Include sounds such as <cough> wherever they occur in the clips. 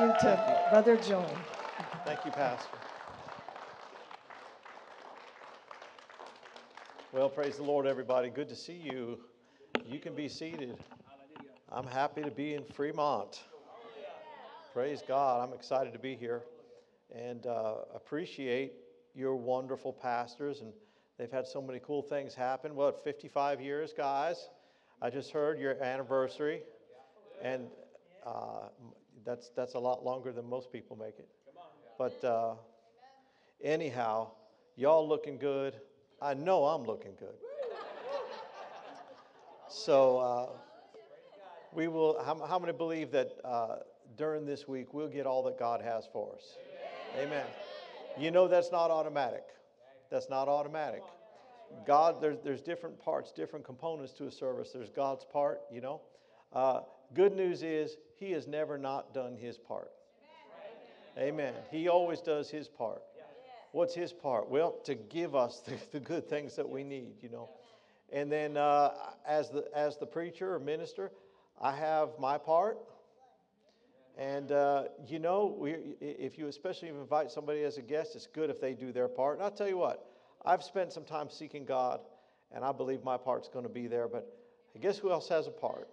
you to Brother Joel. Thank you, Pastor. Well, praise the Lord, everybody. Good to see you. You can be seated. I'm happy to be in Fremont. Praise God. I'm excited to be here and uh, appreciate your wonderful pastors. And they've had so many cool things happen. What, 55 years, guys? I just heard your anniversary. And uh, that's, that's a lot longer than most people make it. But uh, anyhow, y'all looking good. I know I'm looking good. So uh, we will. How, how, many believe that uh, during this week we'll get all that God has for us? Amen. You know that's not automatic. That's not automatic. God, there's, there's different parts, different components to a service. There's God's part, you know. Uh, good news is He has never not done His part. Amen. He always does His part. What's his part? Well, to give us <laughs> the, the good things that we need, you know. And then uh, as, the, as the preacher or minister, I have my part. And uh, you know, we, if you especially invite somebody as a guest, it's good if they do their part. And I'll tell you what, I've spent some time seeking God, and I believe my part's going to be there. But guess who else has a part?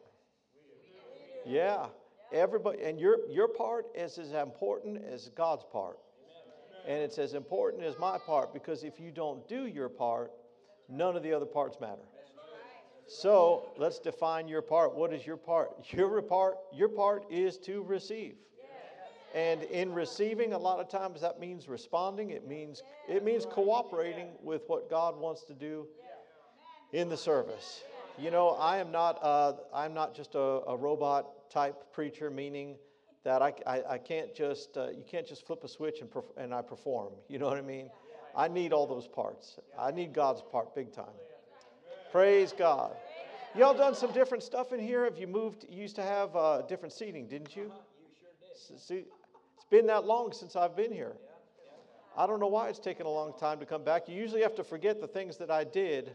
Yeah, everybody. And your, your part is as important as God's part. And it's as important as my part because if you don't do your part, none of the other parts matter. So let's define your part. What is your part? <laughs> Your part, your part is to receive. And in receiving, a lot of times that means responding. It means it means cooperating with what God wants to do in the service. You know, I am not uh, I'm not just a, a robot type preacher, meaning that I, I, I can't just, uh, you can't just flip a switch and, perf- and I perform. You know what I mean? I need all those parts. I need God's part big time. Praise God. Y'all done some different stuff in here? Have you moved? You used to have uh, different seating, didn't you? See, it's been that long since I've been here. I don't know why it's taken a long time to come back. You usually have to forget the things that I did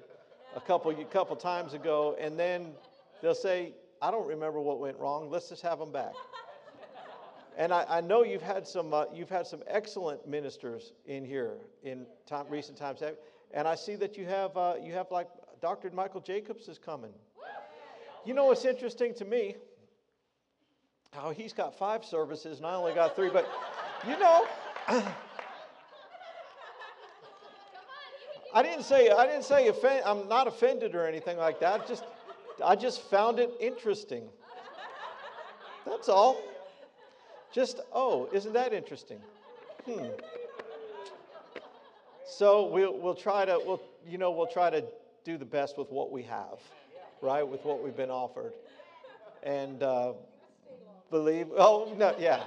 a couple, a couple times ago, and then they'll say, I don't remember what went wrong. Let's just have them back. <laughs> And I, I, know you've had some uh, you've had some excellent ministers in here in time, recent times, and I see that you have uh, you have like Dr. Michael Jacobs is coming. You know what's interesting to me? How he's got five services and I only got three, but <laughs> you know. <laughs> I didn't say I didn't say offend, I'm not offended or anything like that. Just I just found it interesting. That's all. Just, oh, isn't that interesting? Hmm. So we'll, we'll try to, we'll, you know, we'll try to do the best with what we have, right? With what we've been offered. And uh, believe, oh, no, yeah.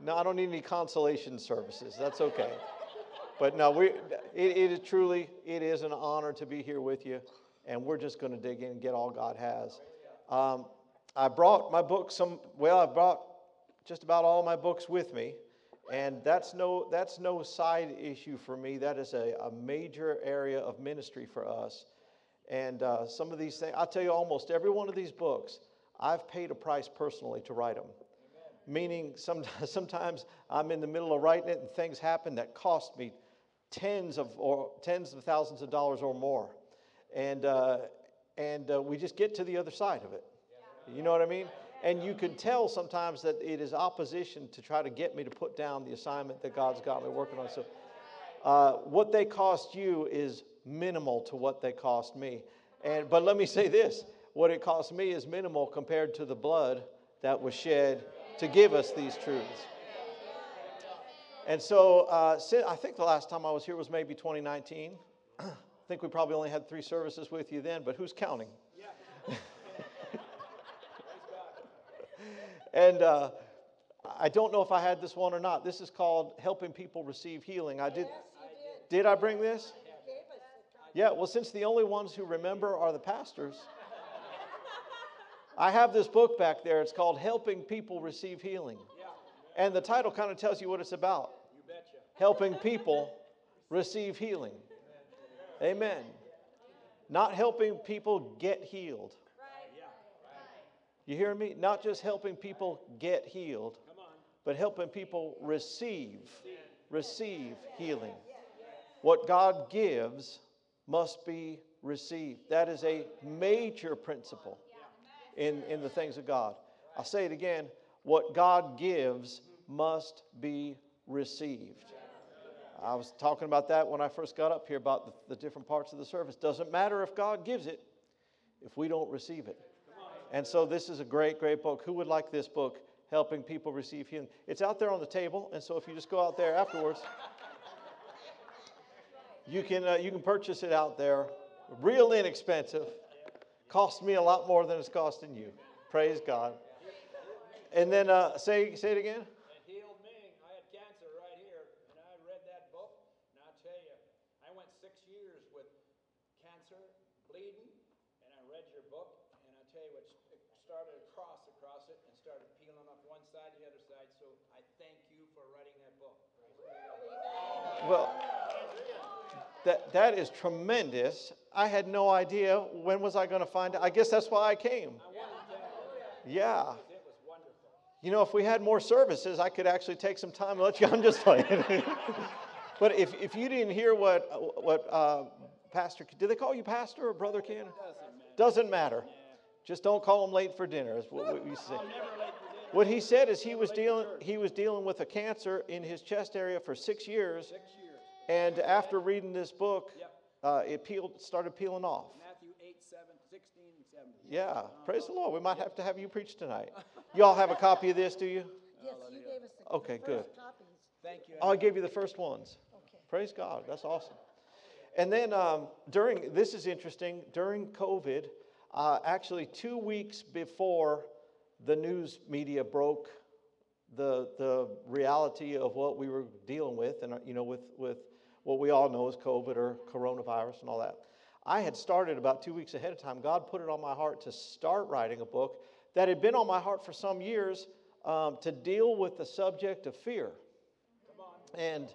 No, I don't need any consolation services. That's okay. But no, we, it, it is truly, it is an honor to be here with you. And we're just going to dig in and get all God has. Um, I brought my books some, well, I brought just about all my books with me. And that's no, that's no side issue for me. That is a, a major area of ministry for us. And uh, some of these things, I'll tell you, almost every one of these books, I've paid a price personally to write them. Meaning, some, <laughs> sometimes I'm in the middle of writing it and things happen that cost me tens of, or, tens of thousands of dollars or more. And, uh, and uh, we just get to the other side of it. You know what I mean? And you can tell sometimes that it is opposition to try to get me to put down the assignment that God's got me working on. So, uh, what they cost you is minimal to what they cost me. And but let me say this: what it cost me is minimal compared to the blood that was shed to give us these truths. And so, uh, I think the last time I was here was maybe 2019. <clears throat> I think we probably only had three services with you then, but who's counting? <laughs> And uh, I don't know if I had this one or not. This is called Helping People Receive Healing. I did. Did I bring this? Yeah, well, since the only ones who remember are the pastors, I have this book back there. It's called Helping People Receive Healing. And the title kind of tells you what it's about helping people receive healing. Amen. Not helping people get healed. You hear me? Not just helping people get healed, but helping people receive, receive healing. What God gives must be received. That is a major principle in, in the things of God. I'll say it again what God gives must be received. I was talking about that when I first got up here about the, the different parts of the service. Doesn't matter if God gives it if we don't receive it. And so this is a great, great book. Who would like this book, Helping People Receive Healing? It's out there on the table, and so if you just go out there afterwards, you can, uh, you can purchase it out there. Real inexpensive. Cost me a lot more than it's costing you. Praise God. And then uh, say, say it again. That, that is tremendous. I had no idea. When was I going to find out? I guess that's why I came. Yeah. You know, if we had more services, I could actually take some time and let you. <laughs> I'm just playing. <laughs> but if, if you didn't hear what, what uh, Pastor, did they call you Pastor or Brother Ken? Doesn't matter. Just don't call him late for dinner, is what we say. What he said is he was dealing he was dealing with a cancer in his chest area for six years. Six years. And after reading this book, Yep. uh, it peeled started peeling off. Matthew 8, 7, 16, 17. Yeah, praise the Lord. We might have to have you preach tonight. You all have a copy of this, do you? Yes, you gave us the Okay, the good. first copies. Thank you. Oh, I gave you the first ones. Okay. Praise God. That's awesome. And then um, during, this is interesting, during COVID, uh, actually two weeks before the news media broke the, the reality of what we were dealing with, and uh, you know, with, with what we all know as COVID or coronavirus and all that. I had started about two weeks ahead of time. God put it on my heart to start writing a book that had been on my heart for some years um, to deal with the subject of fear. And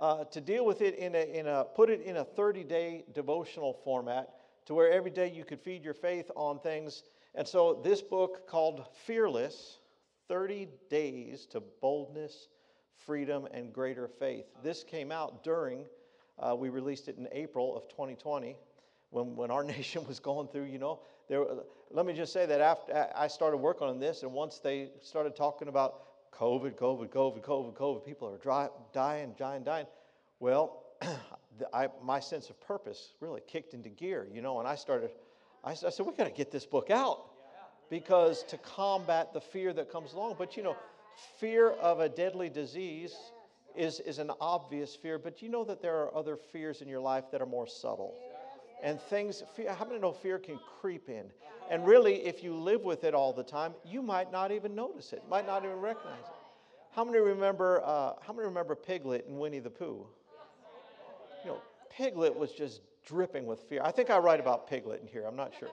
uh, to deal with it in a, in a, put it in a 30 day devotional format to where every day you could feed your faith on things. And so this book called Fearless 30 Days to Boldness, Freedom, and Greater Faith. This came out during, uh, we released it in April of 2020 when, when our <laughs> nation was going through, you know, there, let me just say that after I started working on this, and once they started talking about COVID, COVID, COVID, COVID, COVID, people are dry, dying, dying, dying. Well, <clears throat> I, my sense of purpose really kicked into gear, you know, and I started, I, I said, we got to get this book out because to combat the fear that comes along. But, you know, fear of a deadly disease is, is an obvious fear, but you know that there are other fears in your life that are more subtle. And things, fear, how many know fear can creep in? And really, if you live with it all the time, you might not even notice it, might not even recognize it. How many remember, uh, how many remember Piglet and Winnie the Pooh? You know, Piglet was just dripping with fear. I think I write about Piglet in here, I'm not sure.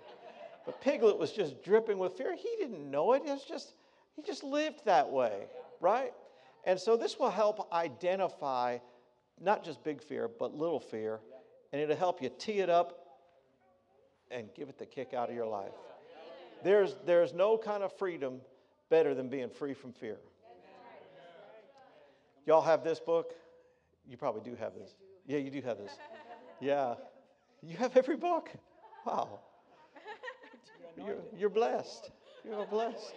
But Piglet was just dripping with fear. He didn't know it. It was just, he just lived that way, right? And so this will help identify not just big fear, but little fear. And it'll help you tee it up and give it the kick out of your life. There's, there's no kind of freedom better than being free from fear. Y'all have this book? You probably do have this. Yeah, you do have this. Yeah. You have every book? Wow. You're, you're blessed. You're blessed.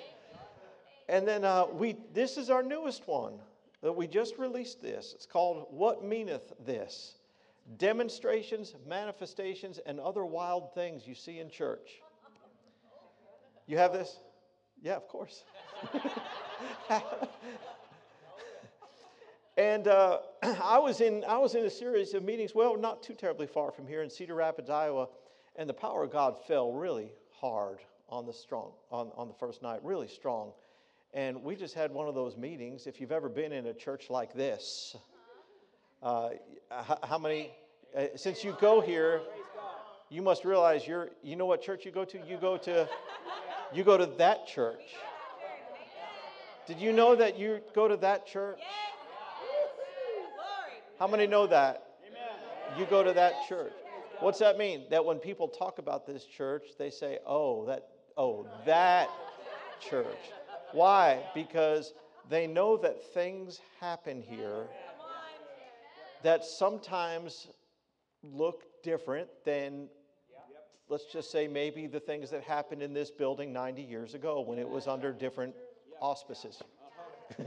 And then uh, we, this is our newest one that we just released this. It's called What Meaneth This? Demonstrations, manifestations, and other wild things you see in church. You have this? Yeah, of course. <laughs> and uh, <clears throat> I, was in, I was in a series of meetings, well, not too terribly far from here in Cedar Rapids, Iowa, and the power of God fell really hard on the strong on, on the first night, really strong. And we just had one of those meetings. If you've ever been in a church like this, uh, how, many? Uh, since you go here, you must realize you're. You know what church you go to? You go to. You go to that church. Did you know that you go to that church? How many know that? You go to that church. What's that mean? That when people talk about this church, they say, "Oh, that, oh, that, church. Why? Because they know that things happen here that sometimes look different than, let's just say, maybe the things that happened in this building 90 years ago when it was under different auspices. <laughs>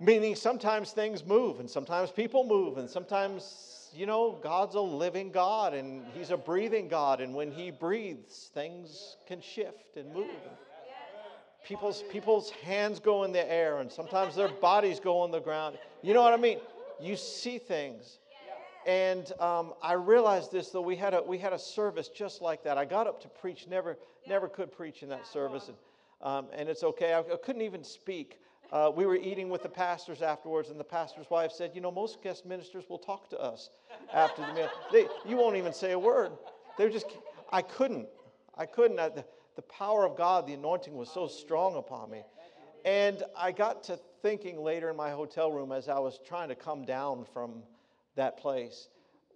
Meaning sometimes things move and sometimes people move and sometimes, you know, God's a living God and He's a breathing God. And when He breathes, things can shift and move. People's, people's hands go in the air and sometimes their bodies go on the ground. You know what I mean? You see things. And um, I realized this though we had a we had a service just like that. I got up to preach, never never could preach in that service, and um, and it's okay. I, I couldn't even speak. Uh, we were eating with the pastors afterwards, and the pastor's wife said, "You know, most guest ministers will talk to us after the meal. They, you won't even say a word. They're just. I couldn't. I couldn't. I, the, power of God, the anointing was so strong upon me, and I got to thinking later in my hotel room as I was trying to come down from that place,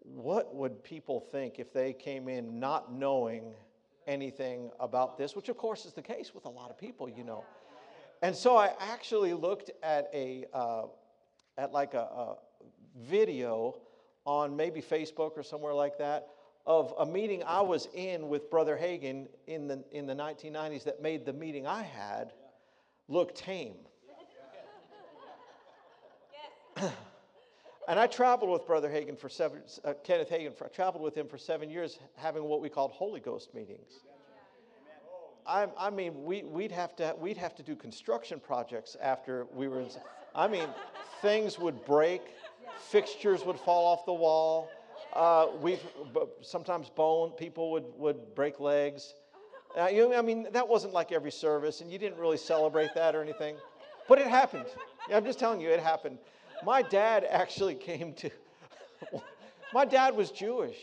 what would people think if they came in not knowing anything about this, which of course is the case with a lot of people, you know. And so I actually looked at a, uh, at like a, a video on maybe Facebook or somewhere like that of a meeting I was in with Brother Hagin in the, in the 1990s that made the meeting I had look tame. And I traveled with Brother Hagin for seven, uh, Kenneth Hagin, for, I traveled with him for seven years having what we called Holy Ghost meetings. I, I mean, we, would have to, we'd have to do construction projects after we were in. I mean, things would break, fixtures would fall off the wall. Uh, we sometimes bone people would, would break legs. Uh, you I mean, that wasn't like every service, and you didn't really celebrate that or anything, but it happened. I'm just telling you, it happened. My dad actually <laughs> came to, my dad was Jewish.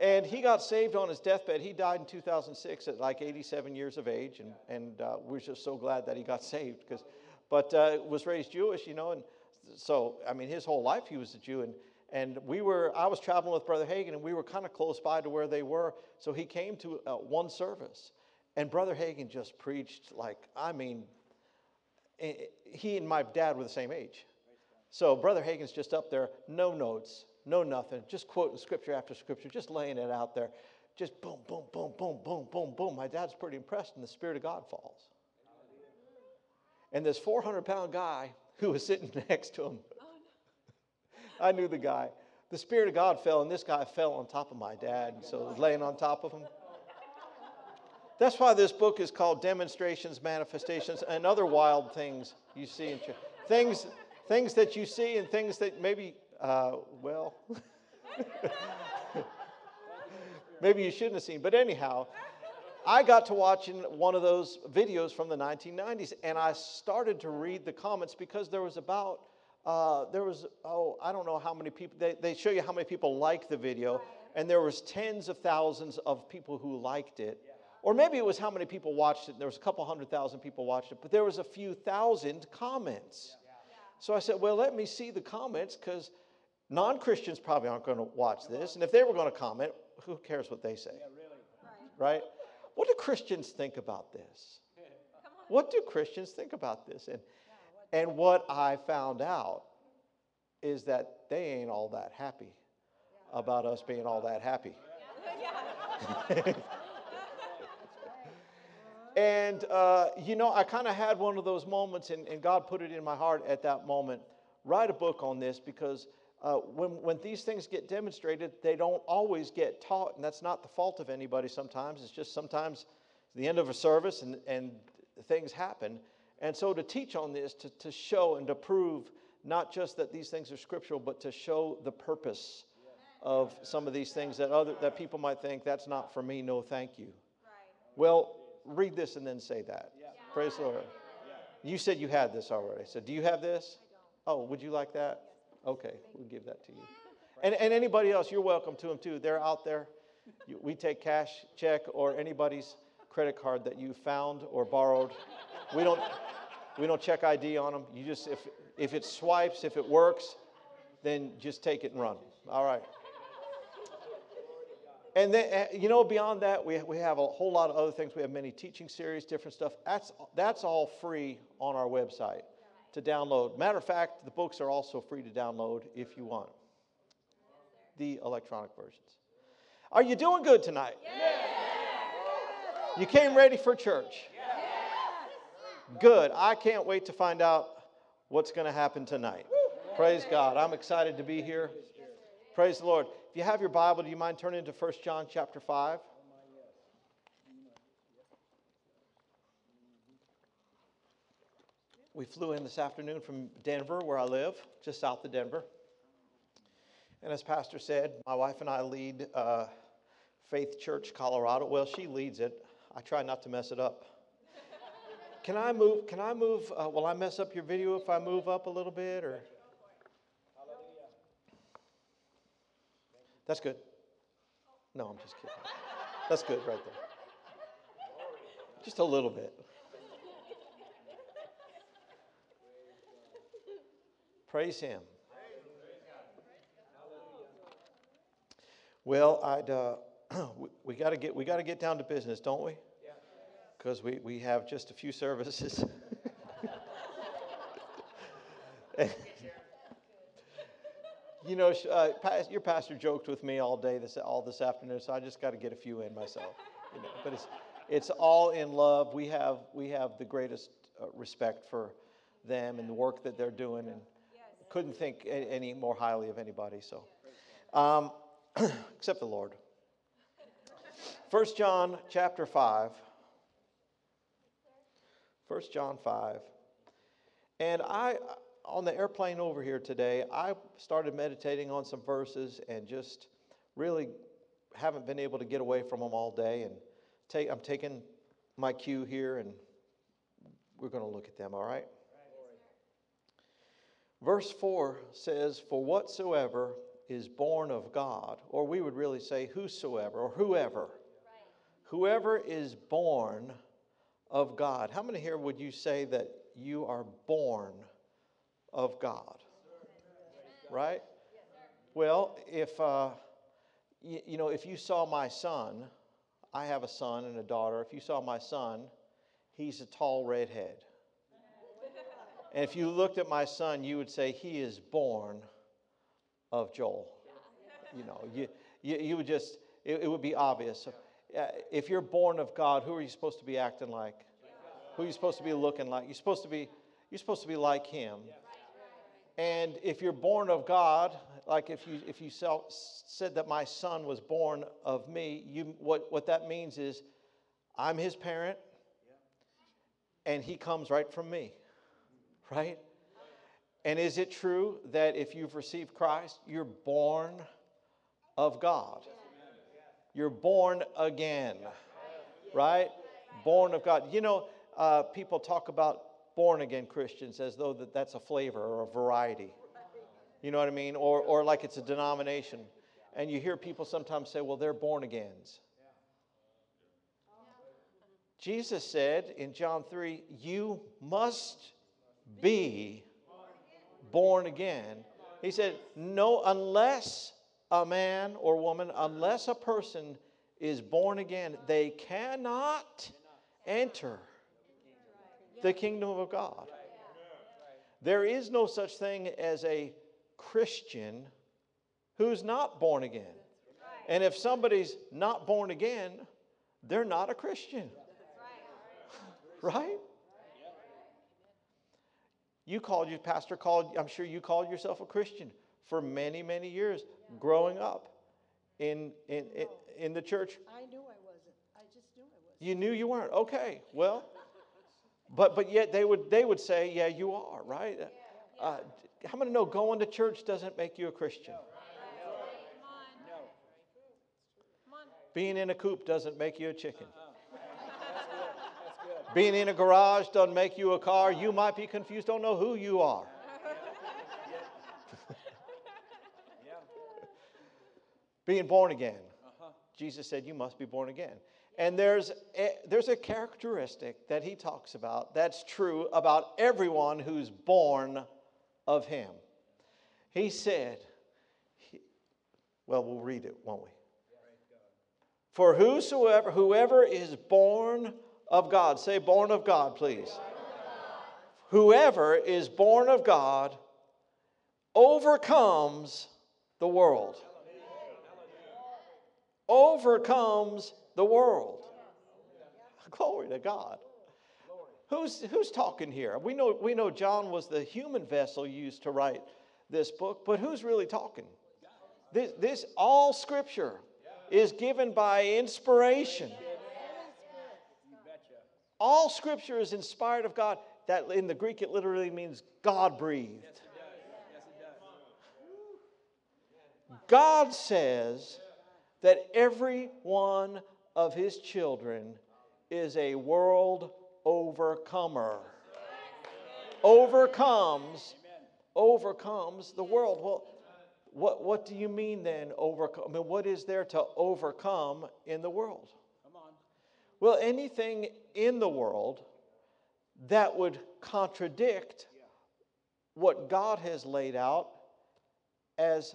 And he got saved on his deathbed. He died in 2006 at like 87 years of age, and, and uh, we're just so glad that he got <laughs> saved. Because, but uh, was raised Jewish, you know, and so I mean, his whole life he was a Jew, and and we were I was traveling with Brother Hagin, and we were kind of close by to where they were. So he came to uh, one service, and Brother Hagin just preached like I mean, he and my dad were the same age. So Brother Hagin's just up there, no notes, no nothing, just quoting scripture after scripture, just laying it out there. Just boom, boom, boom, boom, boom, boom, boom. My dad's pretty impressed, and the Spirit of God falls. And this 400 pound guy who was sitting <laughs> next to him, I knew the guy. The Spirit of God fell, and this guy fell on top of my dad, so laying on top of him. That's why this book is called Demonstrations, Manifestations, and Other Wild Things You See in Church. Things, things that you see and things that maybe, uh, well, <laughs> maybe you shouldn't have seen. But anyhow, I got to watching one of those videos from the 1990s, and I started to read the comments because there was about, uh, there was, oh, I don't know how many people, they, they show you how many people liked the video, and there was tens of thousands of people who liked it or maybe it was how many people watched it. There was a couple hundred thousand people watched it, but there was a few thousand comments. So I said, well, let me see the comments because non Christians probably aren't going to watch this. And if they were going to comment, who cares what they say? Right? What do Christians think about this? What do Christians think about this? And, and what I found out is that they ain't all that happy about us being all that happy. <laughs> And, uh, you know, I kind of had one of those moments, and, and, God put it in my heart at that moment. Write a book on this because uh, when, when these things get demonstrated, they don't always get taught, and that's not the fault of anybody sometimes. It's just sometimes the end of a service and, and things happen. And so to teach on this, to, to show and to prove not just that these things are scriptural, but to show the purpose of some of these things that, other, that people might think, that's not for me, no thank you. Well, read this and then say that. Yeah. Praise the Lord. Yeah. You said you had this already. So do you have this? Oh, would you like that? Okay, we'll give that to you. And, and anybody else, you're welcome to them too. They're out there. We take cash, check, or anybody's credit card that you found or borrowed. We don't, we don't check ID on them. You just, if, if it swipes, if it works, then just take it and run. All right. And then, uh, you know, beyond that, we, we have a whole lot of other things. We have many teaching series, different stuff. That's, that's all free on our website to download. Matter of fact, the books are also free to download if you want the electronic versions. Are you doing good tonight? You came ready for church? Good. I can't wait to find out what's going to happen tonight. Praise God. I'm excited to be here. Praise the Lord. If you have your Bible, do you mind turning to 1 John chapter 5? We flew in this afternoon from Denver, where I live, just south of Denver. And as Pastor said, my wife and I lead uh, Faith Church Colorado. Well, she leads it. I try not to mess it up. Can I move? Can I move? Uh, will I mess up your video if I move up a little bit, or? That's good. No, I'm just kidding. That's good right there. Just a little bit. Praise Him. Well, I'd, uh, <clears throat> we, got to get we got to get down to business, don't we? Because we, we have just a few services. <laughs> you know, uh, your pastor joked with me all day this all this afternoon, so I just got to get a few in myself. You know, but it's it's all in love. We have we have the greatest uh, respect for them and the work that they're doing, and couldn't think any more highly of anybody. So, um, <clears throat> except the Lord. First John chapter five. 1 John 5. And I, on the airplane over here today, I started meditating on some verses and just really haven't been able to get away from them all day. And take, I'm taking my cue here and we're going to look at them, all right? Verse 4 says, For whatsoever is born of God, or we would really say, whosoever, or whoever, right. whoever is born of God. How many here would you say that you are born of God? Right? Well, if, uh, you, you know, if you saw my son, I have a son and a daughter. If you saw my son, he's a tall redhead. And if you looked at my son, you would say he is born of Joel. You know, you, you, you would just, it, it would be obvious if you're born of God, who are you supposed to be acting like? Who are you supposed to be looking like? You're supposed to be, you're supposed to be like Him. And if you're born of God, like if you if you said that my son was born of me, you what what that means is, I'm his parent, and he comes right from me, right? And is it true that if you've received Christ, you're born of God? You're born again, right? Born of God. You know, uh, people talk about born again Christians as though that that's a flavor or a variety. You know what I mean? Or, or like it's a denomination. And you hear people sometimes say, well, they're born agains. Jesus said in John 3, you must be born again. He said, no, unless a man or woman, unless a person is born again, they cannot enter the kingdom of God. There is no such thing as a Christian who's not born again. And if somebody's not born again, they're not a Christian. <laughs> Right? You called, your pastor called, I'm sure you called yourself a Christian for many, many years growing up in, in, in, in the church. I knew I wasn't. I just knew I wasn't. You knew you weren't. Okay. Well, but, but yet they would, they would say, yeah, you are, right? Uh, how many know going to church doesn't make you a Christian? Being in a coop doesn't make you a chicken. Being in a garage doesn't make you a car. You might be confused, don't know who you are. Being born again. Uh-huh. Jesus said, You must be born again. And there's a, there's a characteristic that he talks about that's true about everyone who's born of him. He said, he, well, we'll read it, won't we? For whosoever whoever is born of God, say born of God, please. Whoever is born of God overcomes the world. Overcomes the world. Glory to God. Who's, who's talking here? We know, we know John was the human vessel used to write this book, but who's really talking? This, this all scripture is given by inspiration. All scripture is inspired of God. That in the Greek it literally means God breathed. God says that every one of his children is a world overcomer. Overcomes, overcomes the world. Well, what, what do you mean then, overcome? I mean, what is there to overcome in the world? Well, anything in the world that would contradict what God has laid out as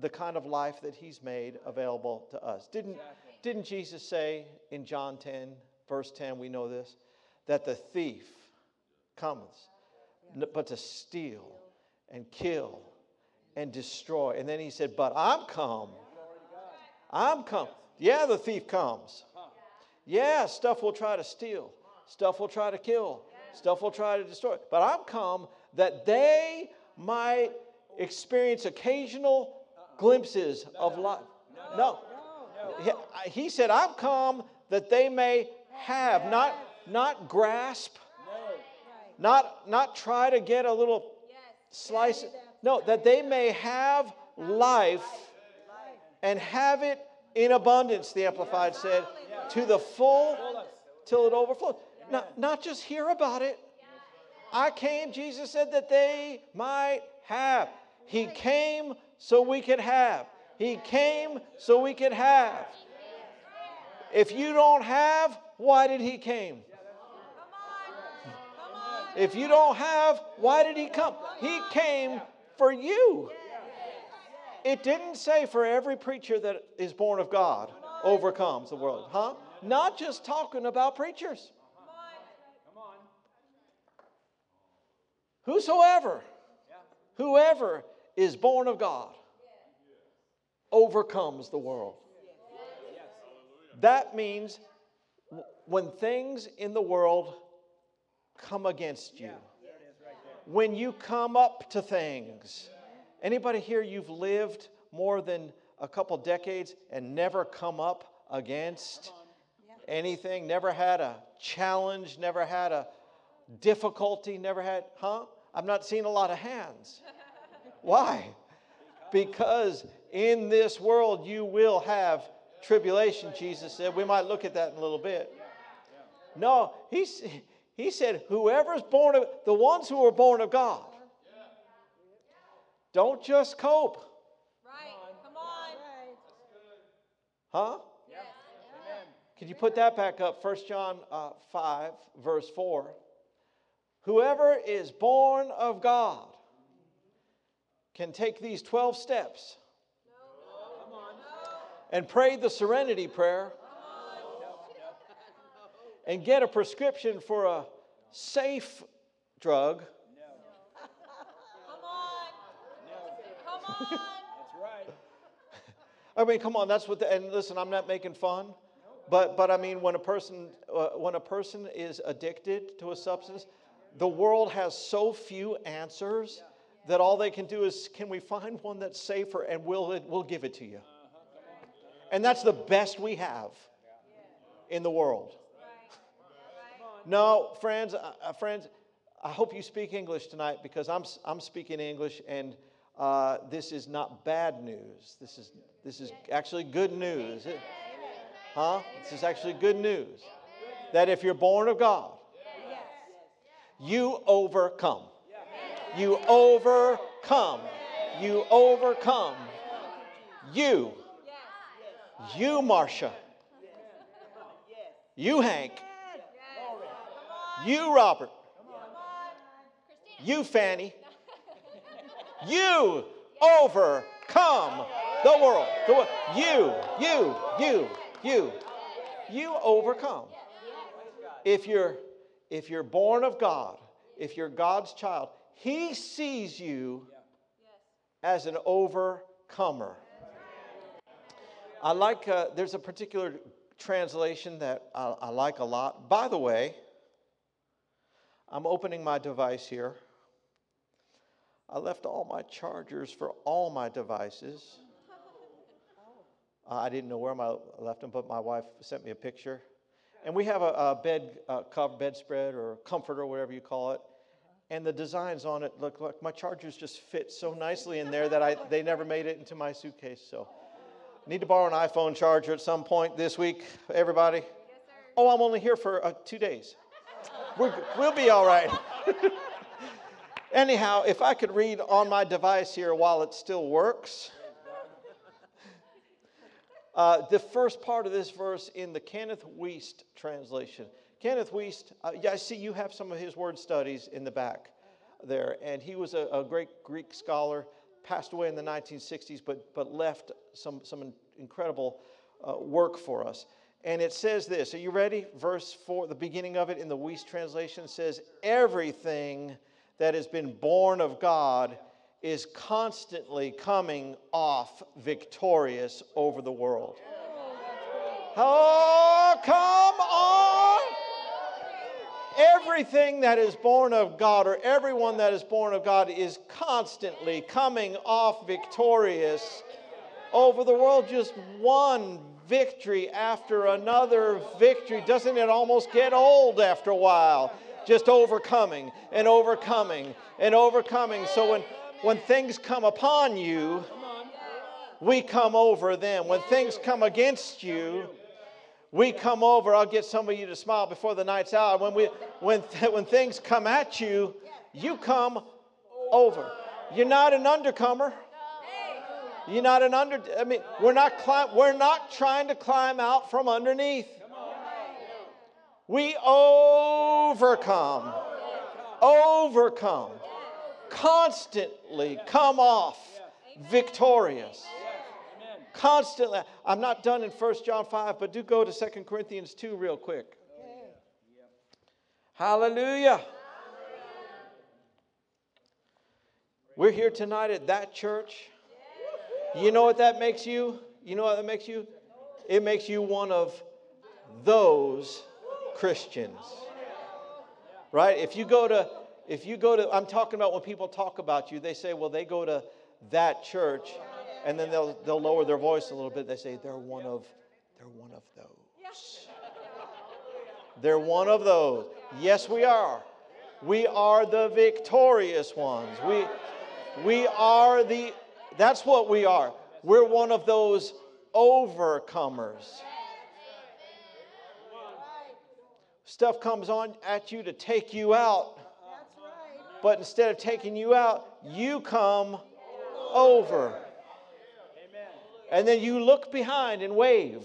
the kind of life that He's made available to us. Didn't, didn't Jesus say in John 10, verse 10, we know this, that the thief comes but to steal and kill and destroy. And then He said, But I'm come. I'm come. Yeah, the thief comes. Yeah, stuff will try to steal, stuff will try to kill, stuff will try to destroy. But I'm come that they might experience occasional glimpses of life. No. He, uh, he said, I've come that they may have, not, not grasp, not, not try to get a little slice. No, that they may have life and have it in abundance, the Amplified said, to the full till it overflows. Not, not just hear about it. I came, Jesus said, that they might have. He came so we could have. He came so we could have. If you don't have, why did he came? If you don't have, why did he come? He came for you. It didn't say for every preacher that is born of God overcomes the world, huh? Not just talking about preachers. Whosoever, whoever is born of God overcomes the world. That means when things in the world come against you, when you come up to things. Anybody here you've lived more than a couple decades and never come up against anything, never had a challenge, never had a difficulty, never had, huh? I'm not seeing a lot of hands. Why? Because in this world you will have tribulation, Jesus said. We might look at that in a little bit. No, he's, he said, whoever's born of, the ones who are born of God, don't just cope, Right. Come on. huh? Could you put that back up? 1 John uh, 5, verse 4. Whoever is born of God can take these 12 steps and pray the serenity prayer and get a prescription for a safe drug Come on. Come on. That's right. I mean, come on, that's what. The, and listen, I'm not making fun, but but I mean, when a person uh, when a person is addicted to a substance, the world has so few answers that all they can do is, can we find one that's safer, and we'll we'll give it to you. And that's the best we have in the world. No, friends, uh, uh, friends, I hope you speak English tonight because I'm, I'm speaking English and uh, this is not bad news. This is, this is actually good news. Huh? This is actually good news. That if you're born of God, you overcome. You overcome. You overcome. You. You, Marcia. You, Hank. You, Robert. You, Fanny. You overcome the world. The wo- You, you, you, You. You overcome. If you're if you're born of God, if you're God's child, he sees you as an overcomer. I like, uh, there's a particular translation that I, I like a lot. By the way, I'm opening my device here. I left all my chargers for all my devices. Uh, I didn't know where my, I left them, but my wife sent me a picture. And we have a, a bed uh, cover, bedspread or comforter, whatever you call it. And the designs on it look like my chargers just fit so nicely in there that I, they never made it into my suitcase. So, need to borrow an iPhone charger at some point this week, everybody. Oh, I'm only here for uh, two days. We're, we'll be all right. <laughs> Anyhow, if I could read on my device here while it still works. Uh, the first part of this verse in the Kenneth Wuest translation. Kenneth Wuest, uh, yeah, I see you have some of his word studies in the back there, and he was a, a great Greek scholar, passed away in the 1960s, but, but left some, some incredible uh, work for us. And it says this Are you ready? Verse 4, the beginning of it in the Wuest translation says, Everything that has been born of God is constantly coming off victorious over the world. Oh, come on! Everything that is born of God, or everyone that is born of God, is constantly coming off victorious over the world. Just one victory after another victory. Doesn't it almost get old after a while? Just overcoming and overcoming and overcoming. So when when things come upon you, we come over them. When things come against you, we come over. I'll get some of you to smile before the night's out. When, we, when, <laughs> when things come at you, you come over. You're not an undercomer. You're not an under. I mean, we're not We're not trying to climb out from underneath. We overcome. Overcome constantly come off victorious. Constantly. I'm not done in 1 John 5, but do go to 2 Corinthians 2 real quick. Hallelujah. We're here tonight at that church. You know what that makes you? You know what that makes you? It makes you one of those Christians. Right? If you go to if you go to, I'm talking about when people talk about you, they say, well, they go to that church, and then they'll, they'll lower their voice a little bit. They say, they're one of, they're one of those. They're one of those. Yes, we are. We are the victorious ones. We, we are the, that's what we are. We're one of those overcomers. Stuff comes on at you to take you out but instead of taking you out, you come over. And then you look behind and wave.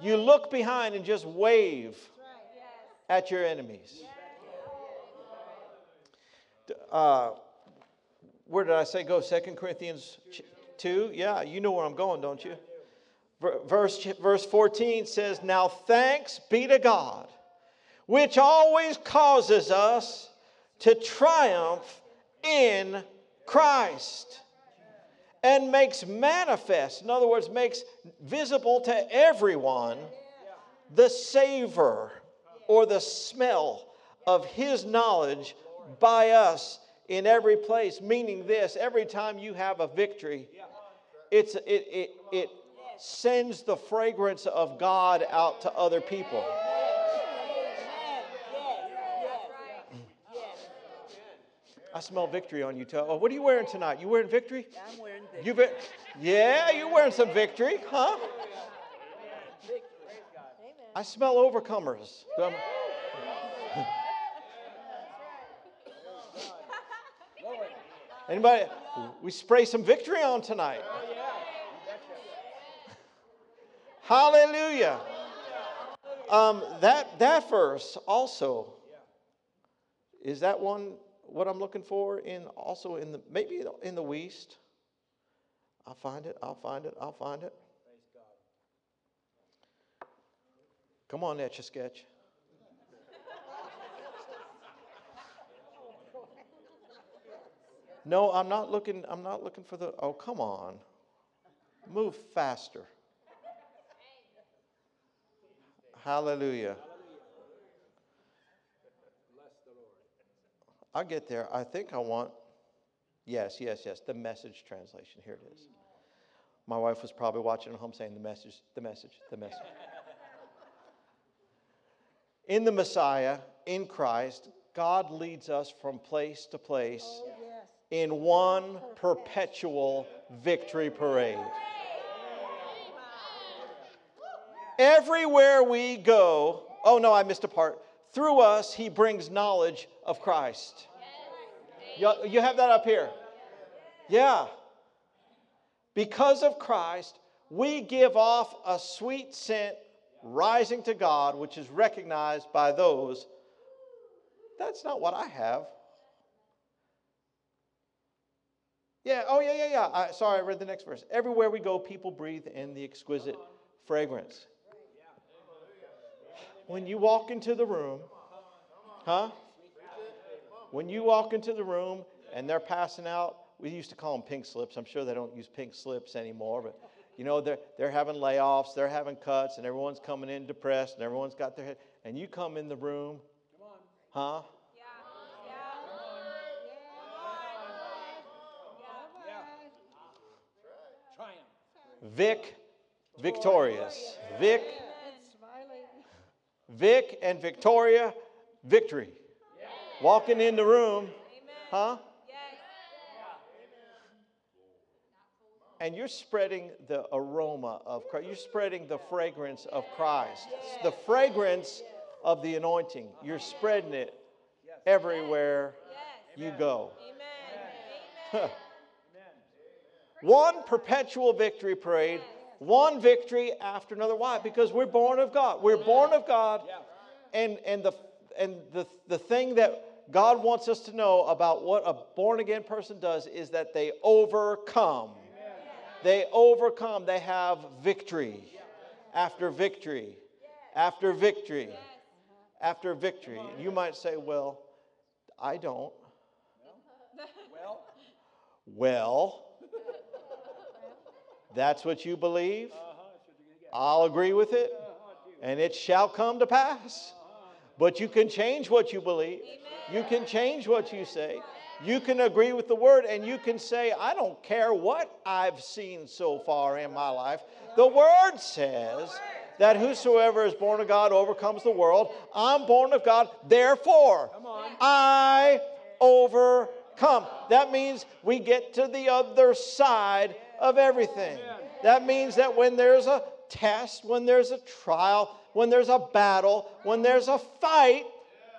You look behind and just wave at your enemies. Uh, where did I say go? Second Corinthians 2? Yeah, you know where I'm going, don't you? Verse, verse 14 says, Now thanks be to God which always causes us to triumph in Christ and makes manifest, in other words, makes visible to everyone the savor or the smell of his knowledge by us in every place. Meaning this every time you have a victory, it's, it, it, it sends the fragrance of God out to other people. I smell victory on you. Oh, what are you wearing tonight? You wearing victory? I'm wearing victory. You be- yeah, you're wearing some victory, huh? I smell overcomers. <laughs> Anybody? We spray some victory on tonight. Hallelujah. Um, that that verse also is that one what I'm looking for in also in the maybe in the Wuest. I'll find it. I'll find it. I'll find it. Come on, Etch a Sketch. No, I'm not looking. I'm not looking for the. Oh, come on. Move faster. Hallelujah. I'll get there. I think I want. Yes, yes, yes. The message translation. Here it is. My wife was probably watching at home saying, The message, the message, the message. in the Messiah, in Christ, God leads us from place to place Oh, yes. in one perpetual victory parade. Everywhere we go, oh no, I missed a part. Through us, he brings knowledge of Christ. You, you have that up here? Yeah. Because of Christ, we give off a sweet scent rising to God, which is recognized by those. That's not what I have. Yeah, oh, yeah, yeah, yeah. I, sorry, I read the next verse. Everywhere we go, people breathe in the exquisite fragrance. When you walk into the room, huh? When you walk into the room and they're passing out, we used to call them pink slips. I'm sure they don't use pink slips anymore, but you know, they're, they're having layoffs, they're having cuts, and everyone's coming in depressed, and everyone's got their head. And you come in the room, huh? Yeah. Yeah. Triumph. Vic, victorious. Vic, It's smiling. Vic and Victoria, victory. Walking in the room, Amen. huh? Yes. And you're spreading the aroma of Christ. You're spreading the fragrance of Christ. The fragrance of the anointing. You're spreading it everywhere Yes. you go. Amen. Amen. <laughs> One perpetual victory parade, one victory after another. Why? Because we're born of God. We're born of God. And, and, the, and the, the thing that God wants us to know about what a born again person does is that they overcome. They overcome. They have victory after victory after victory after victory. You might say, well, I don't. <laughs> Well, Well, that's what you believe. I'll agree with it, and it shall come to pass. But you can change what you believe. You can change what you say. You can agree with the word, and you can say, I don't care what I've seen so far in my life. The word says that whosoever is born of God overcomes the world. I'm born of God, therefore I overcome. That means we get to the other side of everything. That means that when there's a test, when there's a trial, when there's a battle, when there's a fight,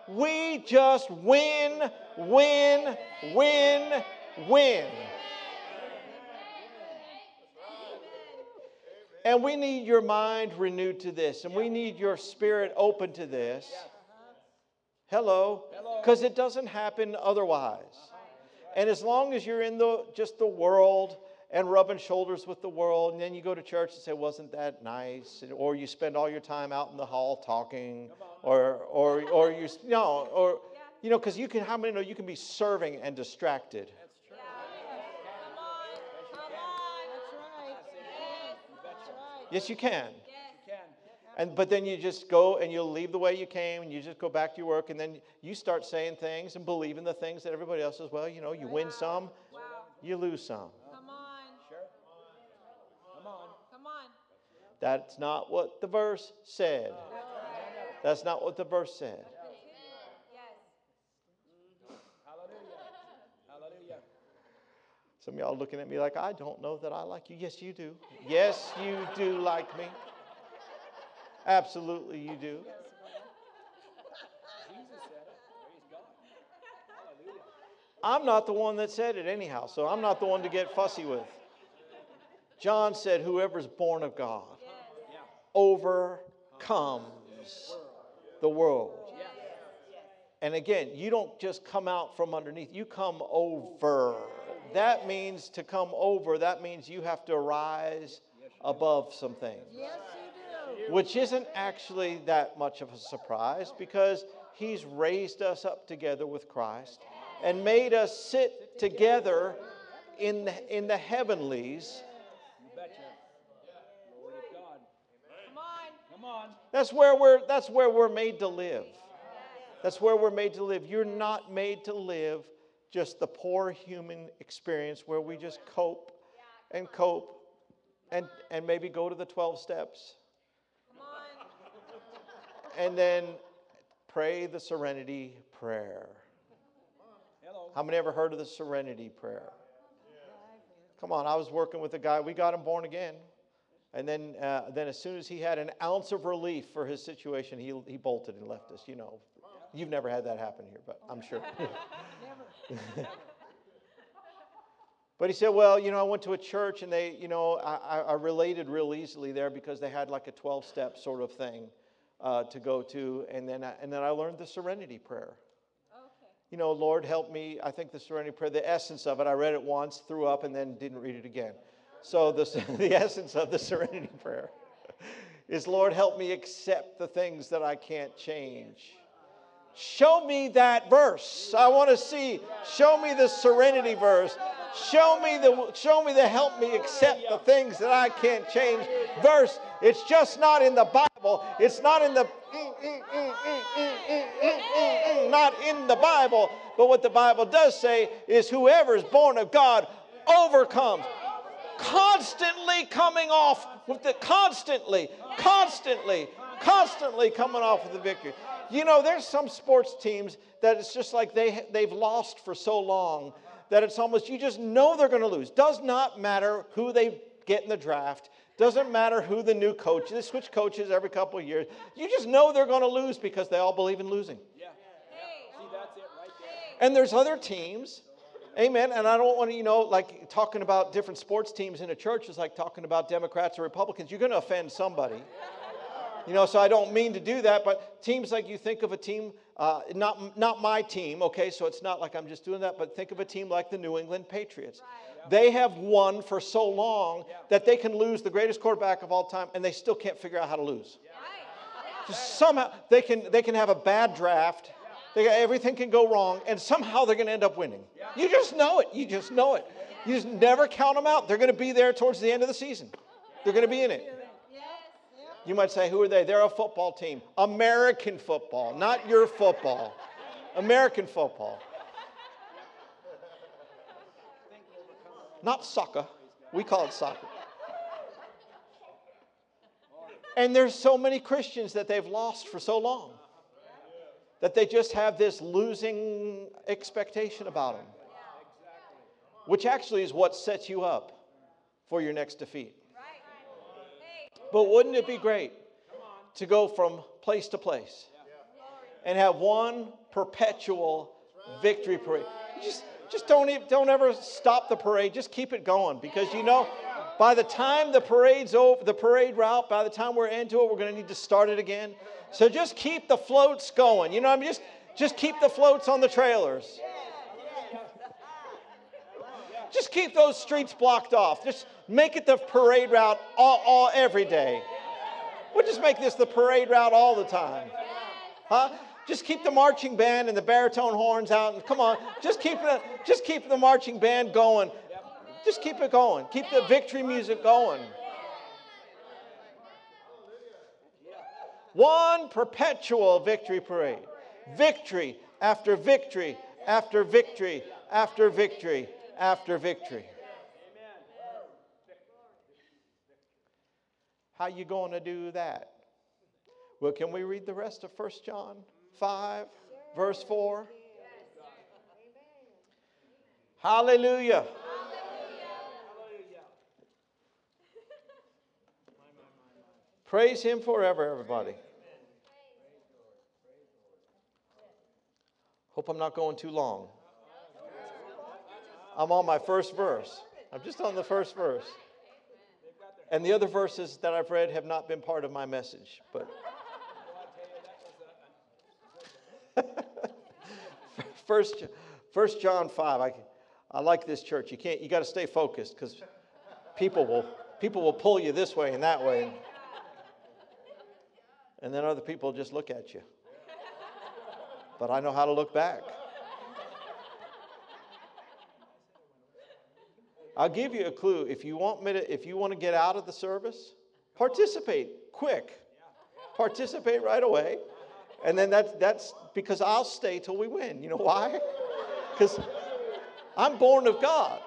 we just win, win, win, win. And we need your mind renewed to this, and we need your spirit open to this. Hello, because it doesn't happen otherwise. And as long as you're in the just the world and rubbing shoulders with the world, and then you go to church and say, "Wasn't that nice?" Or you spend all your time out in the hall talking, or or or you s- no, or you know, because you can. How many know you can be serving and distracted? Come on. Come on. That's right. Yes, you can. Yes. can. And but then you just go and you'll leave the way you came, and you just go back to your work, and then you start saying things and believing the things that everybody else says. Well, you know, you win some, Wow. you lose some. Come on. Sure. Come on. Come on. That's not what the verse said. That's not what the verse said. Some of y'all looking at me like, I don't know that I like you. Yes, you do. Yes, you do like me. Absolutely, you do. I'm not the one that said it anyhow, so I'm not the one to get fussy with. John said, Whoever's born of God. Overcomes the world. And again, you don't just come out from underneath, you come over That means to come over, that means you have to rise above some things. Which isn't actually that much of a surprise because he's raised us up together with Christ and made us sit together in the, in the heavenlies. You betcha. Glory to God. Come on. Come on. That's where we're that's where we're made to live. That's where we're made to live. You're not made to live just the poor human experience where we just cope and cope and, and maybe go to the 12 steps and then pray the serenity prayer. How many ever heard of the serenity prayer? Come on, I was working with a guy, we got him born again. And then, uh, then as soon as he had an ounce of relief for his situation, he, he bolted and left us. You know, you've never had that happen here, but I'm sure. <laughs> Never. <laughs> But he said, Well, you know, I went to a church and they, you know, I, I- I related real easily there because they had like a 12 step sort of thing uh, to go to. And then, I, and then I learned the serenity prayer. Okay. You know, Lord, help me. I think the serenity prayer, the essence of it, I read it once, threw up, and then didn't read it again. So, the, <laughs> the essence of the serenity prayer is Lord, help me accept the things that I can't change. Show me that verse. I want to see. Show me the serenity verse. Show me the show me the help me accept the things that I can't change verse. It's just not in the Bible. It's not in the not in the Bible. But what the Bible does say is whoever is born of God overcomes. Constantly coming off with the constantly, constantly, constantly coming off with the victory. You know, there's some sports teams that it's just like they, they've lost for so long that it's almost, you just know they're going to lose. Does not matter who they get in the draft. Doesn't matter who the new coach. They switch coaches every couple of years. You just know they're going to lose because they all believe in losing. Yeah. See, that's it right there. And there's other teams. Amen. And I don't want to, you know, like talking about different sports teams in a church is like talking about Democrats or Republicans. You're going to offend somebody. You know, so I don't mean to do that, but teams like you think of a team, uh, not, not my team, okay, so it's not like I'm just doing that, but think of a team like the New England Patriots. They have won for so long that they can lose the greatest quarterback of all time and they still can't figure out how to lose. Right. Just somehow they can, they can have a bad draft, they, everything can go wrong, and somehow they're going to end up winning. You just know it. You just know it. You just never count them out. They're going to be there towards the end of the season, they're going to be in it. You might say, who are they? They're a football team. American football, not your football. American football. Not soccer. We call it soccer. And there's so many Christians that they've lost for so long that they just have this losing expectation about them, which actually is what sets you up for your next defeat. But wouldn't it be great to go from place to place and have one perpetual victory parade? Just, just don't, e- don't ever stop the parade. Just keep it going because you know, by the time the parade's over, the parade route, by the time we're into it, we're going to need to start it again. So just keep the floats going. You know, I'm just, just keep the floats on the trailers. Just keep those streets blocked off. Just make it the parade route all, all every day. We'll just make this the parade route all the time. Huh? Just keep the marching band and the baritone horns out and come on, just keep the just keep the marching band going. Just keep it going. Keep the victory music going. One perpetual victory parade. Victory after victory after victory after victory after victory. How you going to do that? Well, can we read the rest of 1 John 5 verse 4? Hallelujah. Praise him forever, everybody. Hope I'm not going too long. I'm on my first verse. I'm just on the first verse. And the other verses that I've read have not been part of my message, but <laughs> First, First John 5. I, I like this church. You can't. You got to stay focused because people will people will pull you this way and that way, and then other people just look at you. But I know how to look back. I'll give you a clue. If you want me to, if you want to get out of the service, participate quick. Participate right away. And then that's that's because I'll stay till we win. You know why? Because I'm born of God.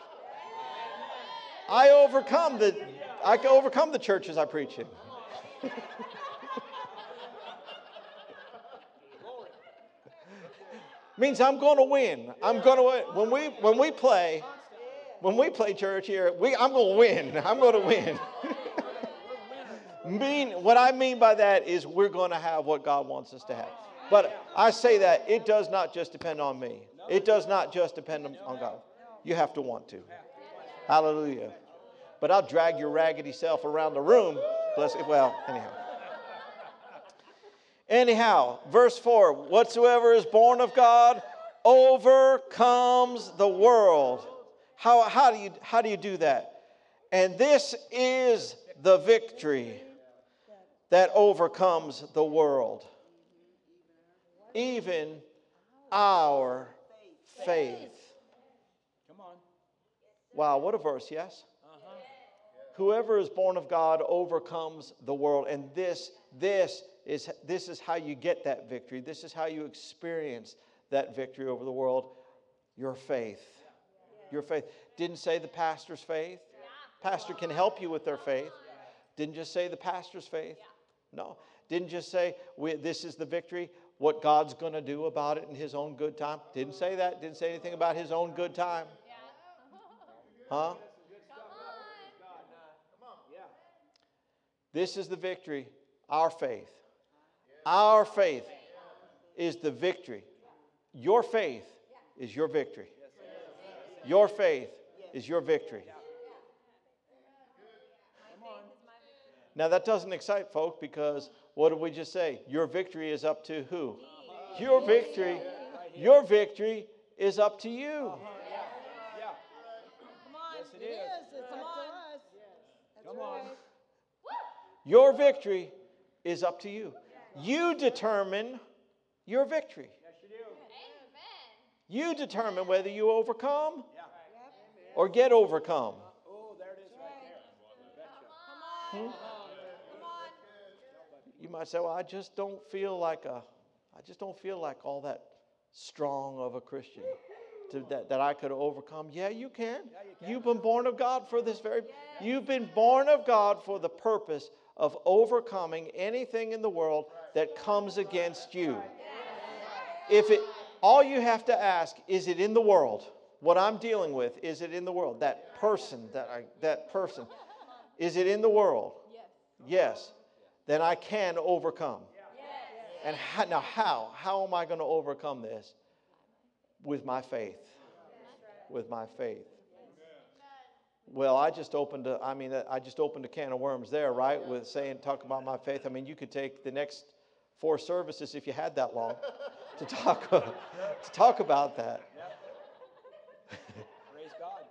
I overcome the I overcome the churches I preach in. <laughs> Means I'm going to win. I'm going to win. When we when we play, when we play church here, we, I'm going to win. <laughs> I'm going to win. <laughs> mean what I mean by that is we're going to have what God wants us to have. But I say that it does not just depend on me. It does not just depend on God. You have to want to. Hallelujah. But I'll drag your raggedy self around the room. Bless it. Well, anyhow. Anyhow, verse 4 Whatsoever is born of God overcomes the world. How, how, do you, how do you do that? And this is the victory that overcomes the world, even our faith. Wow, what a verse, yes? Whoever is born of God overcomes the world. And this, this is this is how you get that victory. This is how you experience that victory over the world. Your faith. Your faith. Didn't say the pastor's faith. Pastor can help you with their faith. Didn't just say the pastor's faith. No. Didn't just say this is the victory, what God's going to do about it in his own good time. Didn't say that. Didn't say anything about his own good time. Huh? This is the victory, our faith. Our faith is the victory. Your faith is your victory. Your faith is your victory. Now, that doesn't excite folk because what did we just say? Your victory is up to who? Your victory. Your victory is up to you. Come on. Yes, it It is. is. It's Come up to on. us. Come on. Your victory is up to you. You determine your victory. You determine whether you overcome or get overcome. Oh, there it is right there. Betcha. Come on. Hmm? Come on. You might say, "Well, I just don't feel like a, I just don't feel like all that strong of a Christian to, that, that I could overcome." Yeah, you can. You've been born of God for this very. You've been born of God for the purpose of overcoming anything in the world that comes against you. If it, all you have to ask is, it in the world? What I'm dealing with is it in the world? That person, that I, that person, is it in the world? Yes. Then I can overcome. And how, now, how? How am I going to overcome this? With my faith. With my faith. Well, I just opened a, I mean, I just opened a can of worms there, right? With saying, talk about my faith. I mean, you could take the next four services if you had that long <laughs> to talk, <laughs> to talk about that. <laughs> Praise God.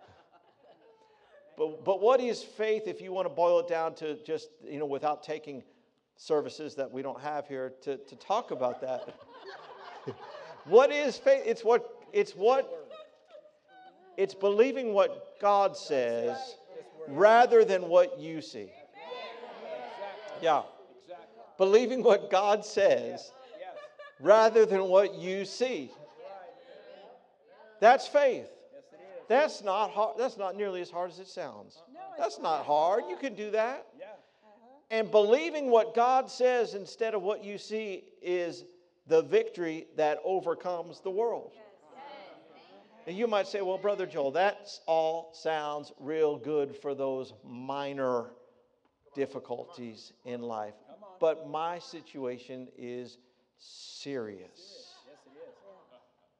But, but what is faith if you want to boil it down to just, you know, without taking services that we don't have here to, to talk about that? what is faith? It's what, it's what, it's believing what God says rather than what you see. Yeah. Believing what God says rather than what you see. That's faith. That's not hard. That's not nearly as hard as it sounds. That's not hard. You can do that. And believing what God says instead of what you see is the victory that overcomes the world. And you might say, well, Brother Joel, that all sounds real good for those minor difficulties in life. But my situation is serious. Yes, it is.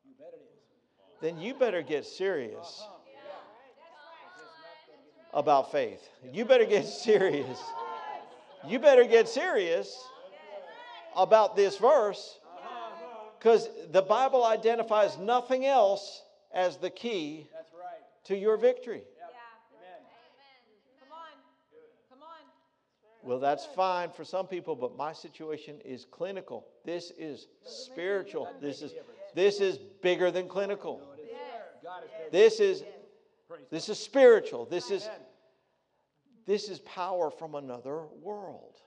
You bet it is. Then you better get serious about faith. You better get <laughs> serious. You better get serious about this verse because the Bible identifies nothing else as the key to your victory. Yeah. Come on. Come on. Well, that's fine for some people, but my situation is clinical. This is spiritual. This is this is bigger than clinical. God is good. This is this is spiritual. This is this is power from another world.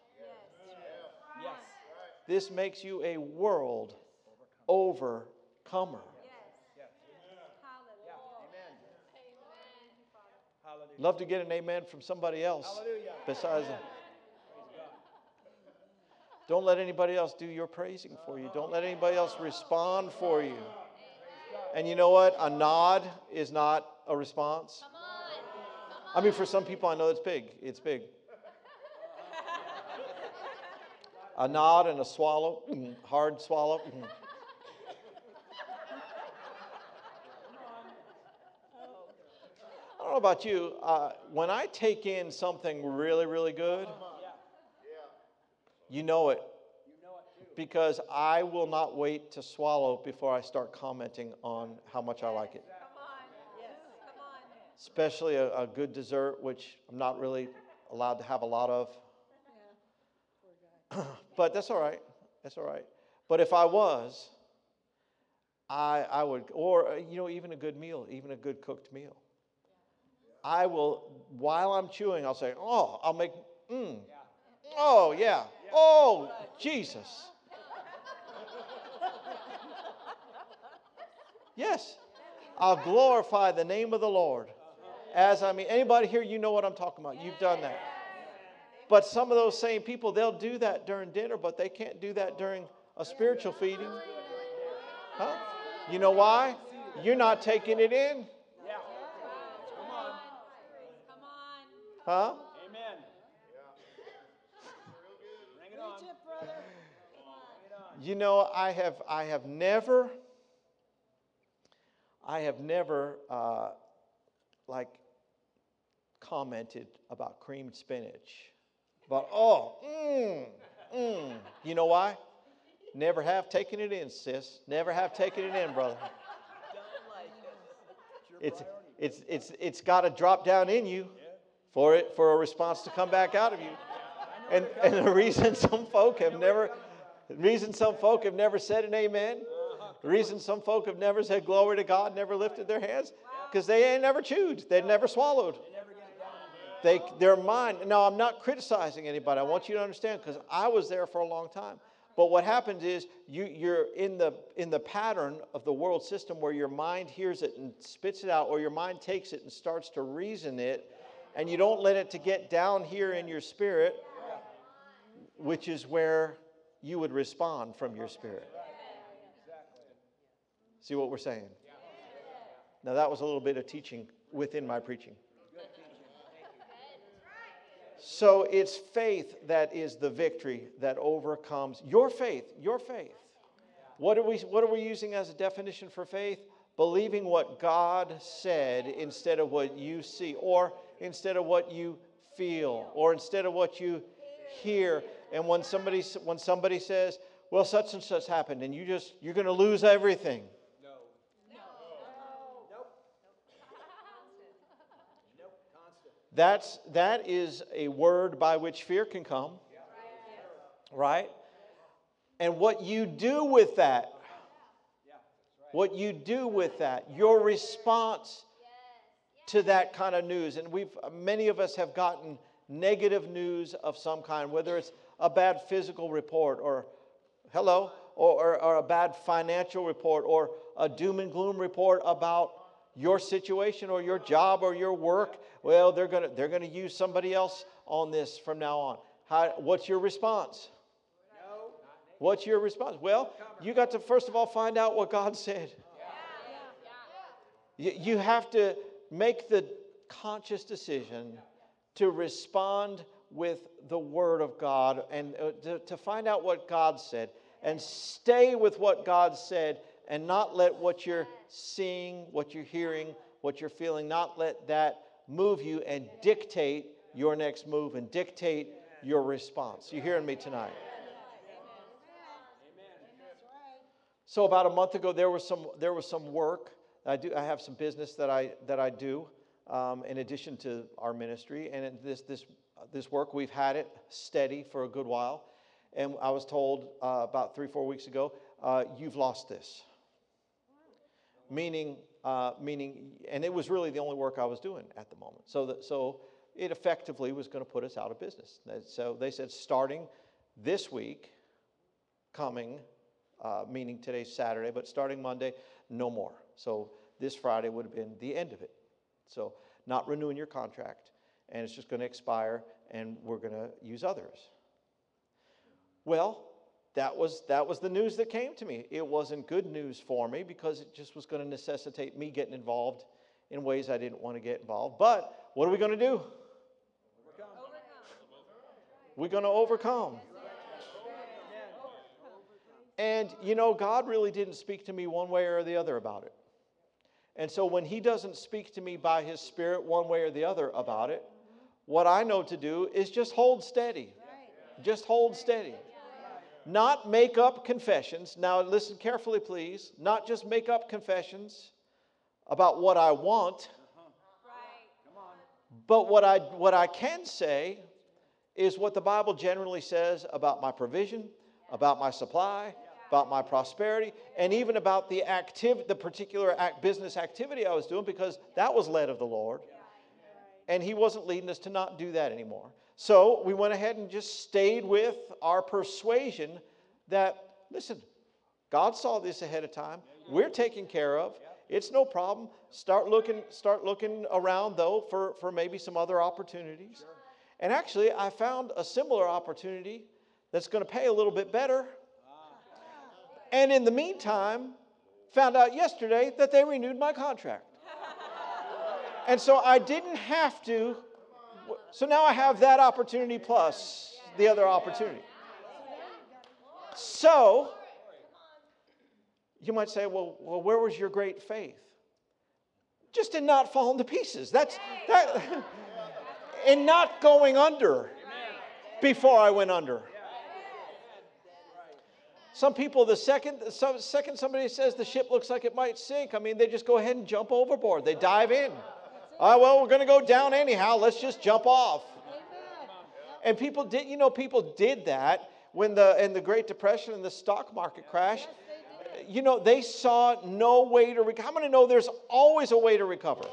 This makes you a world overcomer. Yes. Hallelujah. Amen. Hallelujah. Love to get an amen from somebody else Hallelujah. besides. Don't let anybody else do your praising for you. Don't let anybody else respond for you. And you know what? A nod is not a response. I mean, for some people, I know it's big. It's big. A nod and a swallow, mm, hard swallow. mm. I don't know about you. Uh, when I take in something really, really good, you know it because I will not wait to swallow before I start commenting on how much I like it. Come on. Yes. Come on. Especially a, a good dessert, which I'm not really allowed to have a lot of. <clears throat> but that's all right. That's all right. But if I was, I, I would, or, uh, you know, even a good meal, even a good cooked meal. I will, while I'm chewing, I'll say, oh, I'll make, mm. Oh, yeah. Oh, Jesus. Yes. I'll glorify the name of the Lord. As I mean, anybody here, you know what I'm talking about. You've done that. But some of those same people, they'll do that during dinner, but they can't do that during a spiritual feeding. Huh? You know why? You're not taking it in. Yeah. Come on. Come on. Huh? Amen. Bring it on. Preach it, brother. You know, I have, I have never, I have never, uh, like, commented about creamed spinach. But oh, mmm, mmm. You know why? Never have taken it in, sis. Never have taken it in, brother. It's, it's, it's, it's got to drop down in you for it for a response to come back out of you. And, and the reason <laughs> some folk have never, the reason some folk have never said an amen, the reason some folk have never said glory to God, never lifted their hands, because they ain't never chewed, they've never swallowed. They, their mind. Now, I'm not criticizing anybody. I want you to understand because I was there for a long time. But what happens is you, you're in the, in the pattern of the world system where your mind hears it and spits it out, or your mind takes it and starts to reason it, and you don't let it to get down here in your spirit, which is where you would respond from your spirit. See what we're saying? Now, that was a little bit of teaching within my preaching. So it's faith that is the victory that overcomes your faith, your faith. What are we what are we using as a definition for faith? Believing what God said instead of what you see or instead of what you feel or instead of what you hear. And when somebody when somebody says, "Well, such and such happened," and you just you're going to lose everything. No. No. no. Nope. nope. That's, that is a word by which fear can come. Right? And what you do with that, what you do with that, your response to that kind of news. And we've, many of us have gotten negative news of some kind, whether it's a bad physical report or, hello, or, or, or a bad financial report or a doom and gloom report about your situation or your job or your work, well, they're going to they're to use somebody else on this from now on. How, what's your response? What's your response? Well, you got to first of all find out what God said. You have to make the conscious decision to respond with the Word of God and uh, to, to find out what God said and stay with what God said and not let what you're seeing, what you're hearing, what you're feeling, not let that move you and dictate your next move and dictate your response. You hearing me tonight? So about a month ago, there was some there was some work I do. I have some business that I that I do um, in addition to our ministry, and this this this work we've had it steady for a good while. And I was told uh, about three four weeks ago, uh, you've lost this. Meaning, uh, meaning, and it was really the only work I was doing at the moment. So so it effectively was going to put us out of business. So they said starting this week, coming, uh, meaning today's Saturday, but starting Monday, no more. So this Friday would have been the end of it. So not renewing your contract, and it's just going to expire, and we're going to use others. Well, that was that was the news that came to me. It wasn't good news for me because it just was going to necessitate me getting involved in ways I didn't want to get involved. But what are we going to do? We're going to overcome. And you know, God really didn't speak to me one way or the other about it. And so when He doesn't speak to me by His Spirit one way or the other about it, what I know to do is just hold steady. Just hold steady. Not make up confessions. Now, listen carefully, please. Not just make up confessions about what I want, but what I, what I can say is what the Bible generally says about my provision, about my supply, about my prosperity, and even about the activ- the particular act, business activity I was doing, because that was led of the Lord. And He wasn't leading us to not do that anymore. So we went ahead and just stayed with our persuasion that, listen, God saw this ahead of time. We're taken care of. It's no problem. Start looking, start looking around though for, for maybe some other opportunities. And actually, I found a similar opportunity that's going to pay a little bit better. And in the meantime, found out yesterday that they renewed my contract. And so I didn't have to. So now I have that opportunity plus the other opportunity. So, you might say, well, well where was your great faith? Just in not falling to pieces. That's that <laughs> in not going under before I went under. Some people, the second, some, second somebody says the ship looks like it might sink, I mean, they just go ahead and jump overboard. They dive in. Well, we're going to go down anyhow. Let's just jump off. And people did, you know, people did that when the in the Great Depression and the stock market crash. You know, they saw no way to recover. How many know there's always a way to recover?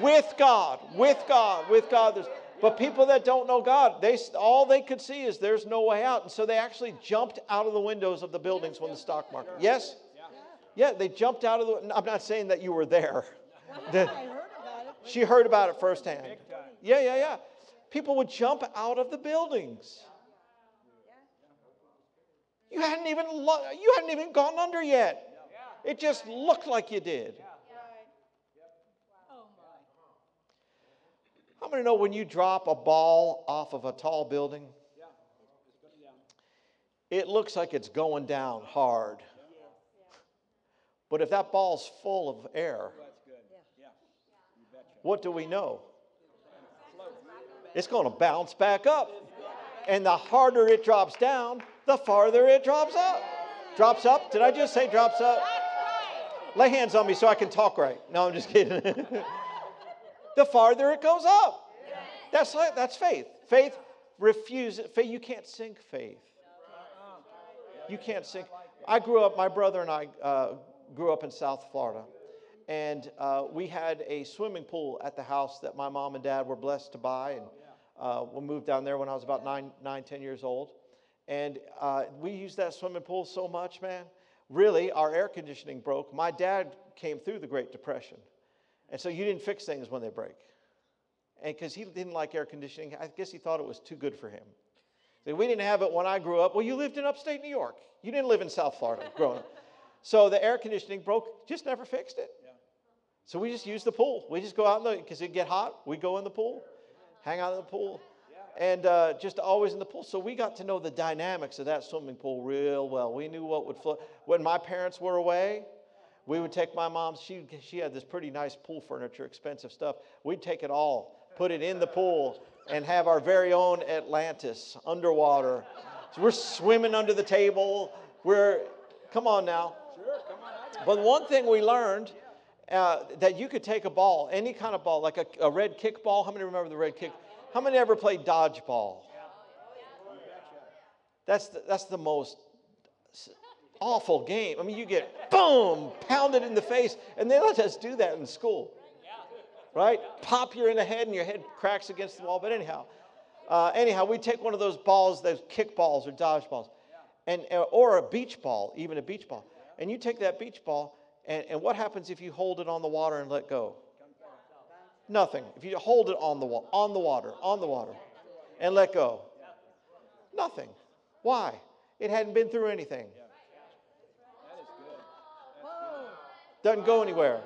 With God, with God, with God. There's, but people that don't know God, they all they could see is there's no way out, and so they actually jumped out of the windows of the buildings when the stock market. Yes, yeah, they jumped out of the. I'm not saying that you were there. <laughs> The- I heard about it. she heard about it firsthand. Yeah, yeah, yeah. People would jump out of the buildings. You hadn't even lo- you hadn't even gone under yet. It just looked like you did. i How many know when you drop a ball off of a tall building? It looks like it's going down hard. But if that ball's full of air, what do we know? It's going to bounce back up. And the harder it drops down, the farther it drops up. Drops up? Did I just say drops up? Lay hands on me so I can talk right. No, I'm just kidding. <laughs> the farther it goes up. That's that's faith. Faith refuses. Faith, you can't sink faith. You can't sink. I grew up. My brother and I uh, grew up in South Florida, and uh, we had a swimming pool at the house that my mom and dad were blessed to buy, and uh, we moved down there when I was about nine, nine, ten years old, and uh, we used that swimming pool so much, man. Really, our air conditioning broke. My dad came through the Great Depression, and so you didn't fix things when they break. And because he didn't like air conditioning, I guess he thought it was too good for him. So we didn't have it when I grew up. Well, you lived in upstate New York. You didn't live in South Florida growing up. So the air conditioning broke, just never fixed it. So we just use the pool. We just go out in the, because it'd get hot, we go in the pool, hang out in the pool, and uh, just always in the pool. So we got to know the dynamics of that swimming pool real well. We knew what would flow. When my parents were away, we would take my mom's, she, she had this pretty nice pool furniture, expensive stuff. We'd take it all, put it in the pool, and have our very own Atlantis underwater. So we're swimming under the table. We're, come on now. But one thing we learned uh, that you could take a ball, any kind of ball, like a, a red kick ball. How many remember the red kick? How many ever played dodgeball? That's the, that's the most awful game. I mean, you get boom, pounded in the face, and they let us do that in school. Right? Pop you in the head, and your head cracks against the wall. But anyhow, uh, anyhow, we take one of those balls, those kick balls or dodgeballs, and, uh, or a beach ball, even a beach ball. And you take that beach ball, and, and what happens if you hold it on the water and let go? Nothing. If you hold it on the, wa- on the water, on the water, and let go, nothing. Why? It hadn't been through anything. Doesn't go anywhere.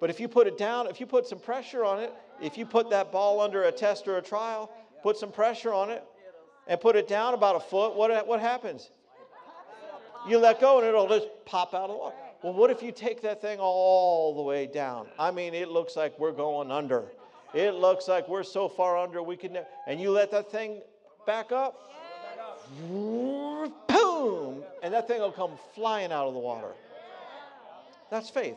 But if you put it down, if you put some pressure on it, if you put that ball under a test or a trial, put some pressure on it, and put it down about a foot, what, what happens? You let go and it'll just pop out of the water. Well, what if you take that thing all the way down? I mean, it looks like we're going under. It looks like we're so far under we can, ne- and you let that thing back up, boom, and that thing will come flying out of the water. That's faith.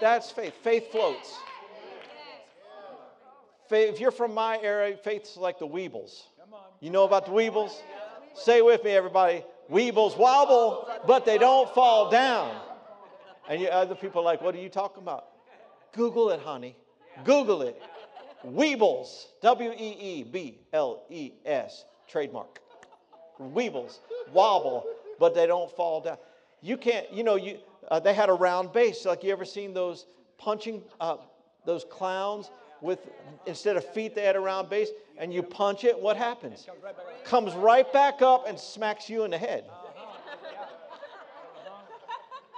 That's faith. Faith floats. Faith, if you're from my area, faith's like the Weebles. You know about the Weebles? Say with me, everybody. Weebles wobble, but they don't fall down. And you, other people are like, what are you talking about? Google it, honey. Google it. Weebles. W E E B L E S. Trademark. Weebles wobble, but they don't fall down. You can't, you know, you, uh, they had a round base. Like you ever seen those punching, uh, those clowns with, instead of feet, they had a round base, and you punch it, what happens? Comes right back up and smacks you in the head.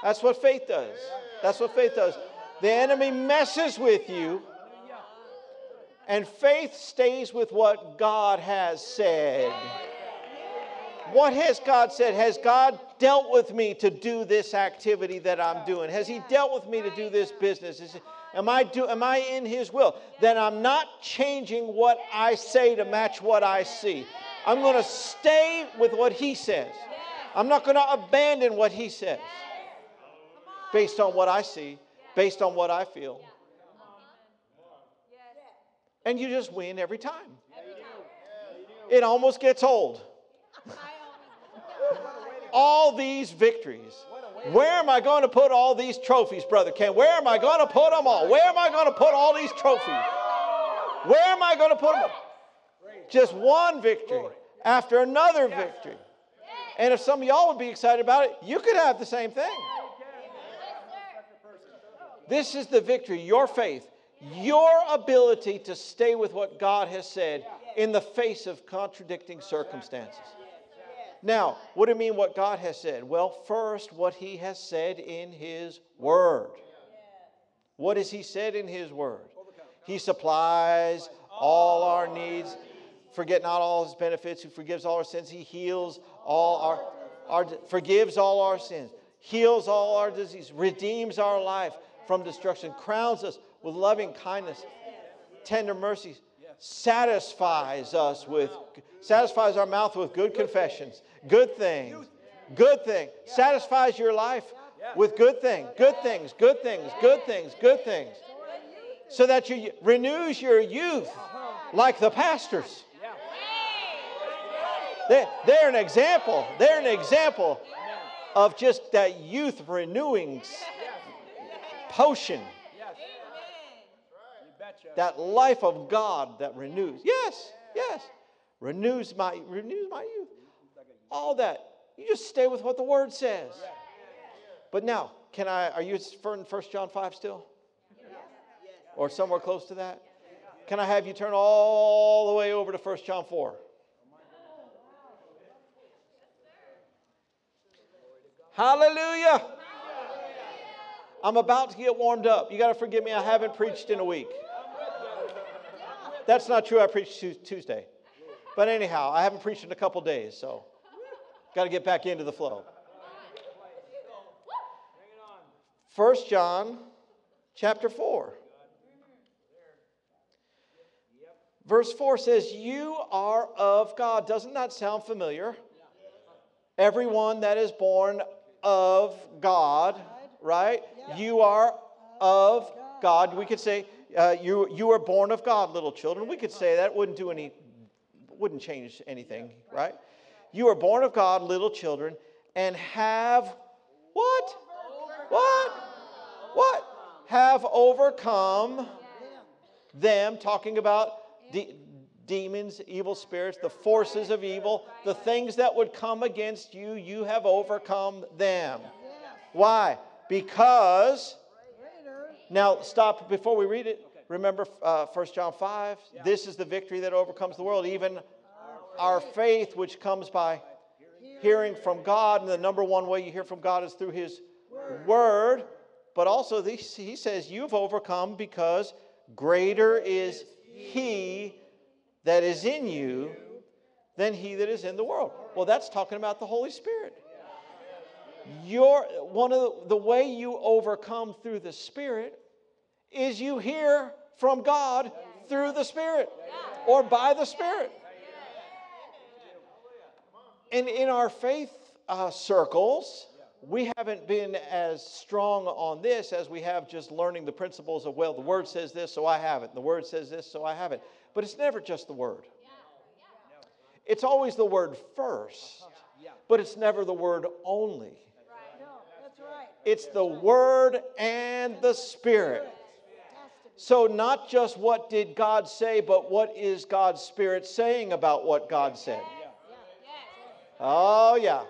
That's what faith does. That's what faith does. The enemy messes with you, and faith stays with what God has said. What has God said? Has God dealt with me to do this activity that I'm doing? Has He dealt with me to do this business? Is, am, I do, am I in His will? Then I'm not changing what I say to match what I see. I'm going to stay with what He says. I'm not going to abandon what He says based on what I see, based on what I feel. And you just win every time. It almost gets old. <laughs> All these victories. Where am I going to put all these trophies, Brother Ken? Where am I going to put them all? Where am I going to put all these trophies? Where am I going to put them all? Just one victory after another victory. And if some of y'all would be excited about it, you could have the same thing. This is the victory, your faith, your ability to stay with what God has said in the face of contradicting circumstances. Now, what do you mean what God has said? Well, first, what He has said in His Word. What has He said in His Word? He supplies all our needs. Forget not all His benefits, who forgives all our sins. He heals all our, our forgives all our sins, heals all our disease, redeems our life from destruction, crowns us with loving kindness, tender mercies, satisfies us with satisfies our mouth with good confessions, good things, good thing. satisfies your life with good things, good things, good things, good things, good things, so that you renews your youth like the pastors. They, they're an example. They're an example of just that youth renewing potion. That life of God that renews. Yes, yes. Renews my renews my youth. All that. You just stay with what the word says. But now, can I are you in 1 John 5 still? Or somewhere close to that? Can I have you turn all the way over to 1 John 4? Hallelujah. I'm about to get warmed up. You got to forgive me, I haven't preached in a week. That's not true, I preached Tuesday. But anyhow, I haven't preached in a couple days, so got to get back into the flow. 1 John chapter 4. Verse 4 says, You are of God. Doesn't that sound familiar? Everyone that is born of God, right? You are of God. We could say, uh, you, you are born of God, little children. We could say that. Wouldn't do any, wouldn't change anything, right? You are born of God, little children, and have what? What? What? Have overcome them, talking about de- demons, evil spirits, the forces of evil, the things that would come against you, you have overcome them. Why? Because. Now stop before we read it. Remember uh, 1 John 5? This is the victory that overcomes the world, even our faith, which comes by hearing from God. And the number one way you hear from God is through His Word. But also, this, He says, You've overcome because greater is He that is in you than He that is in the world. Well, that's talking about the Holy Spirit. Your, one of the, the way you overcome through the Spirit is you hear from God through the Spirit or by the Spirit. And in our faith uh, circles, we haven't been as strong on this as we have just learning the principles of, well, the Word says this, so I have it. The Word says this, so I have it. But it's never just the Word. It's always the Word first, but it's never the Word only. It's the Word and the Spirit. So, not just what did God say, but what is God's Spirit saying about what God said? Oh, yeah.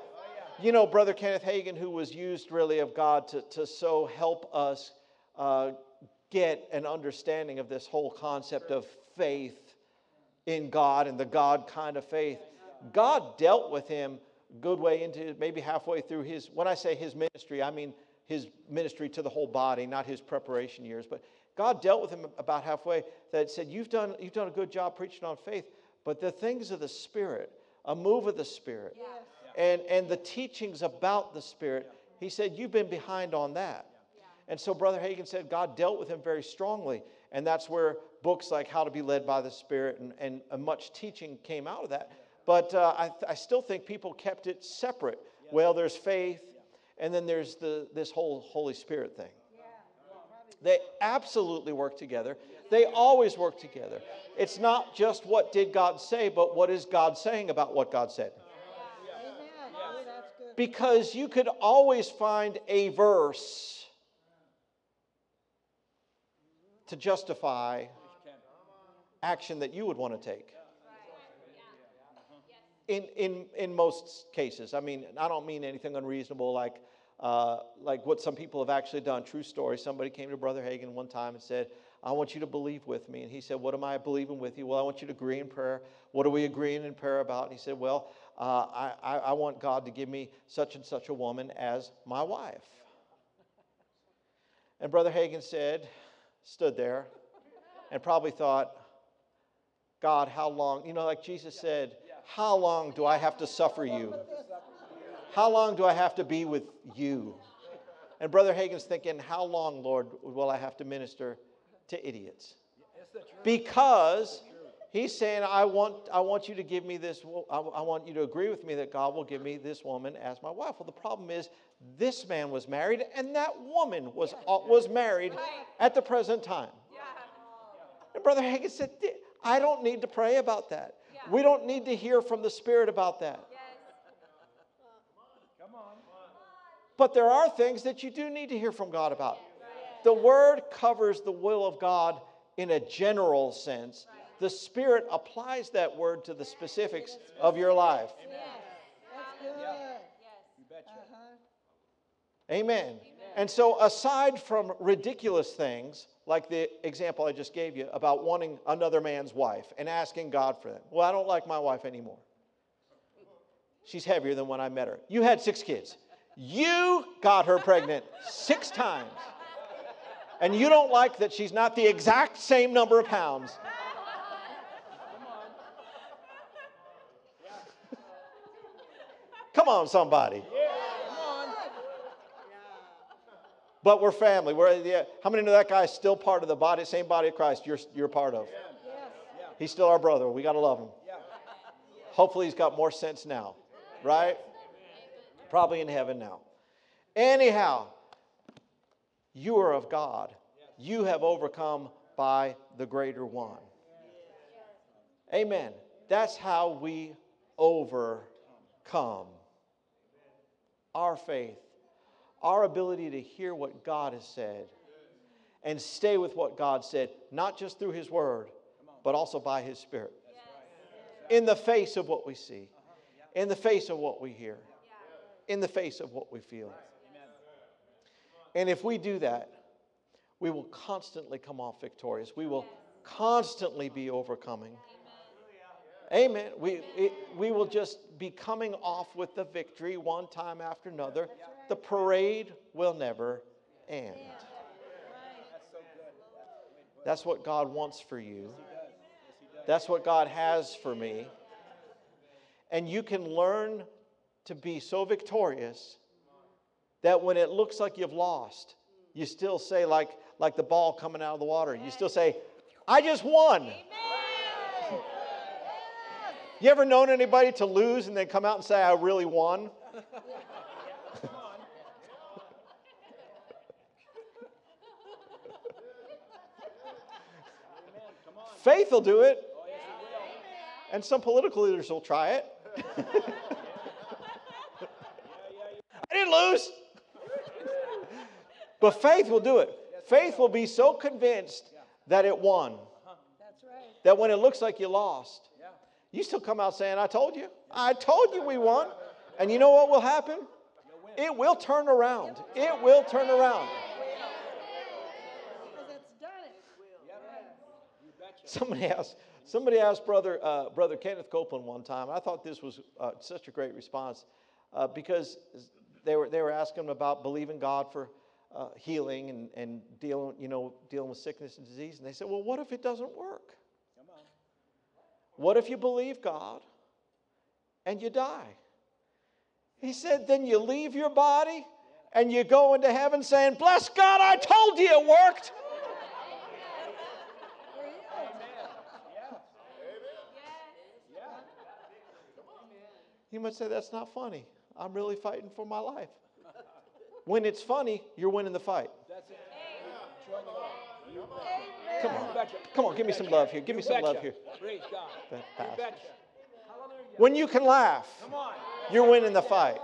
You know, Brother Kenneth Hagin, who was used really of God to, to so help us uh, get an understanding of this whole concept of faith in God and the God kind of faith. God dealt with him good way into maybe halfway through his, when I say his ministry, I mean his ministry to the whole body, not his preparation years. But God dealt with him about halfway that said, You've done, you've done a good job preaching on faith, but the things of the Spirit, a move of the Spirit, and, and the teachings about the Spirit, he said, You've been behind on that. And so Brother Hagin said God dealt with him very strongly. And that's where books like How to Be Led by the Spirit and, and, and much teaching came out of that. But uh, I, I still think people kept it separate. Well, there's faith, and then there's the, this whole Holy Spirit thing. They absolutely work together. They always work together. It's not just what did God say, but what is God saying about what God said. Amen. Oh, that's good. Because you could always find a verse to justify action that you would want to take. In, in, in most cases. I mean, I don't mean anything unreasonable like, uh, like what some people have actually done. True story. Somebody came to Brother Hagin one time and said, I want you to believe with me. And he said, What am I believing with you? Well, I want you to agree in prayer. What are we agreeing in prayer about? And he said, Well, uh, I, I, I want God to give me such and such a woman as my wife. And Brother Hagin said, stood there, and probably thought, God, how long? You know, like Jesus said, How long do I have to suffer you? How long do I have to be with you? And Brother Hagin's thinking, How long, Lord, will I have to minister to idiots? Because he's saying, I want, I want you to give me this, I, I want you to agree with me that God will give me this woman as my wife. Well, the problem is, this man was married and that woman was, uh, was married at the present time. And Brother Hagin said, I don't need to pray about that. We don't need to hear from the Spirit about that. Come on, But there are things that you do need to hear from God about. The Word covers the will of God in a general sense. The Spirit applies that word to the specifics of your life. Yes. Uh-huh. Amen. And so, aside from ridiculous things, like the example I just gave you about wanting another man's wife and asking God for them. Well, I don't like my wife anymore. She's heavier than when I met her. You had six kids. You got her pregnant six times. And you don't like that she's not the exact same number of pounds. Come on, somebody. But we're family. We're, yeah, how many know that guy's still part of the body, same body of Christ you're, you're part of? Yes. He's still our brother. We got to love him. Hopefully, he's got more sense now, right? Probably in heaven now. Anyhow, you are of God. You have overcome by the greater one. Amen. That's how we overcome. Our faith, our ability to hear what God has said and stay with what God said, not just through His Word, but also by His Spirit. In the face of what we see, in the face of what we hear, in the face of what we feel. And if we do that, we will constantly come off victorious. We will constantly be overcoming. Amen. We, it, we will just be coming off with the victory one time after another. The parade will never end. That's what God wants for you. That's what God has for me. And you can learn to be so victorious that when it looks like you've lost, you still say, like, like the ball coming out of the water, you still say, I just won. You ever known anybody to lose and then come out and say, I really won? Faith will do it. And some political leaders will try it. <laughs> <laughs> I didn't lose. <laughs> But faith will do it. Faith will be so convinced that it won, that when it looks like you lost, you still come out saying, I told you. I told you we won. And you know what will happen? It will turn around. It will turn around. Because it's done it. Somebody asked, somebody asked Brother, uh, Brother Kenneth Copeland one time. I thought this was uh, such a great response uh, because they were, they were asking him about believing God for uh, healing and, and dealing, you know, dealing with sickness and disease. And they said, well, what if it doesn't work? What if you believe God and you die? He said, then you leave your body and you go into heaven saying, Bless God, I told you it worked. You might say, That's not funny. I'm really fighting for my life. <laughs> When it's funny, you're winning the fight. Come on. Come on, give me some love here. Give me some love here. Praise God. Pastor. When you can laugh, you're winning the fight.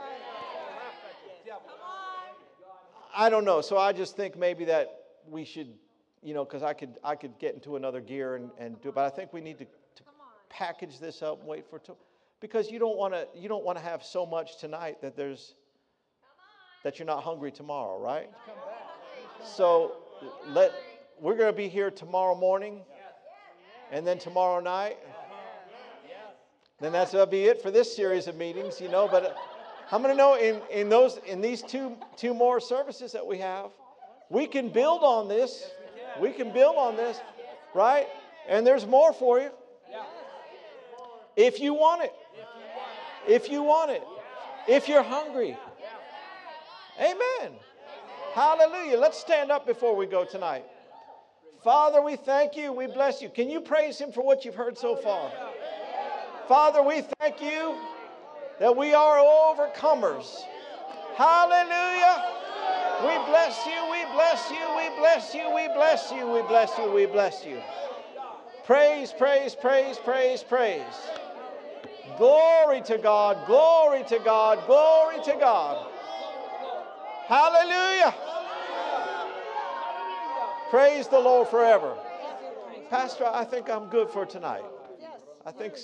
I don't know. So I just think maybe that we should, you know, because I could I could get into another gear and, and do it, but I think we need to, to package this up and wait for to, because you don't want to you don't want to have so much tonight that there's that you're not hungry tomorrow, right? So let we're going to be here tomorrow morning, and then tomorrow night. Then that's going to be it for this series of meetings, you know. But I'm going to know in, in those in these two two more services that we have, we can build on this. We can build on this, right? And there's more for you. If you want it. If you want it. If you're hungry. Amen. Hallelujah. Let's stand up before we go tonight. Father, we thank you. We bless you. Can you praise him for what you've heard so far? Father, we thank you that we are overcomers. Hallelujah. We bless you. We bless you. We bless you. We bless you. We bless you. We bless you. Praise, praise, praise, praise, praise. Glory to God. Glory to God. Glory to God. Hallelujah. Praise the Lord forever. Pastor, I think I'm good for tonight. I think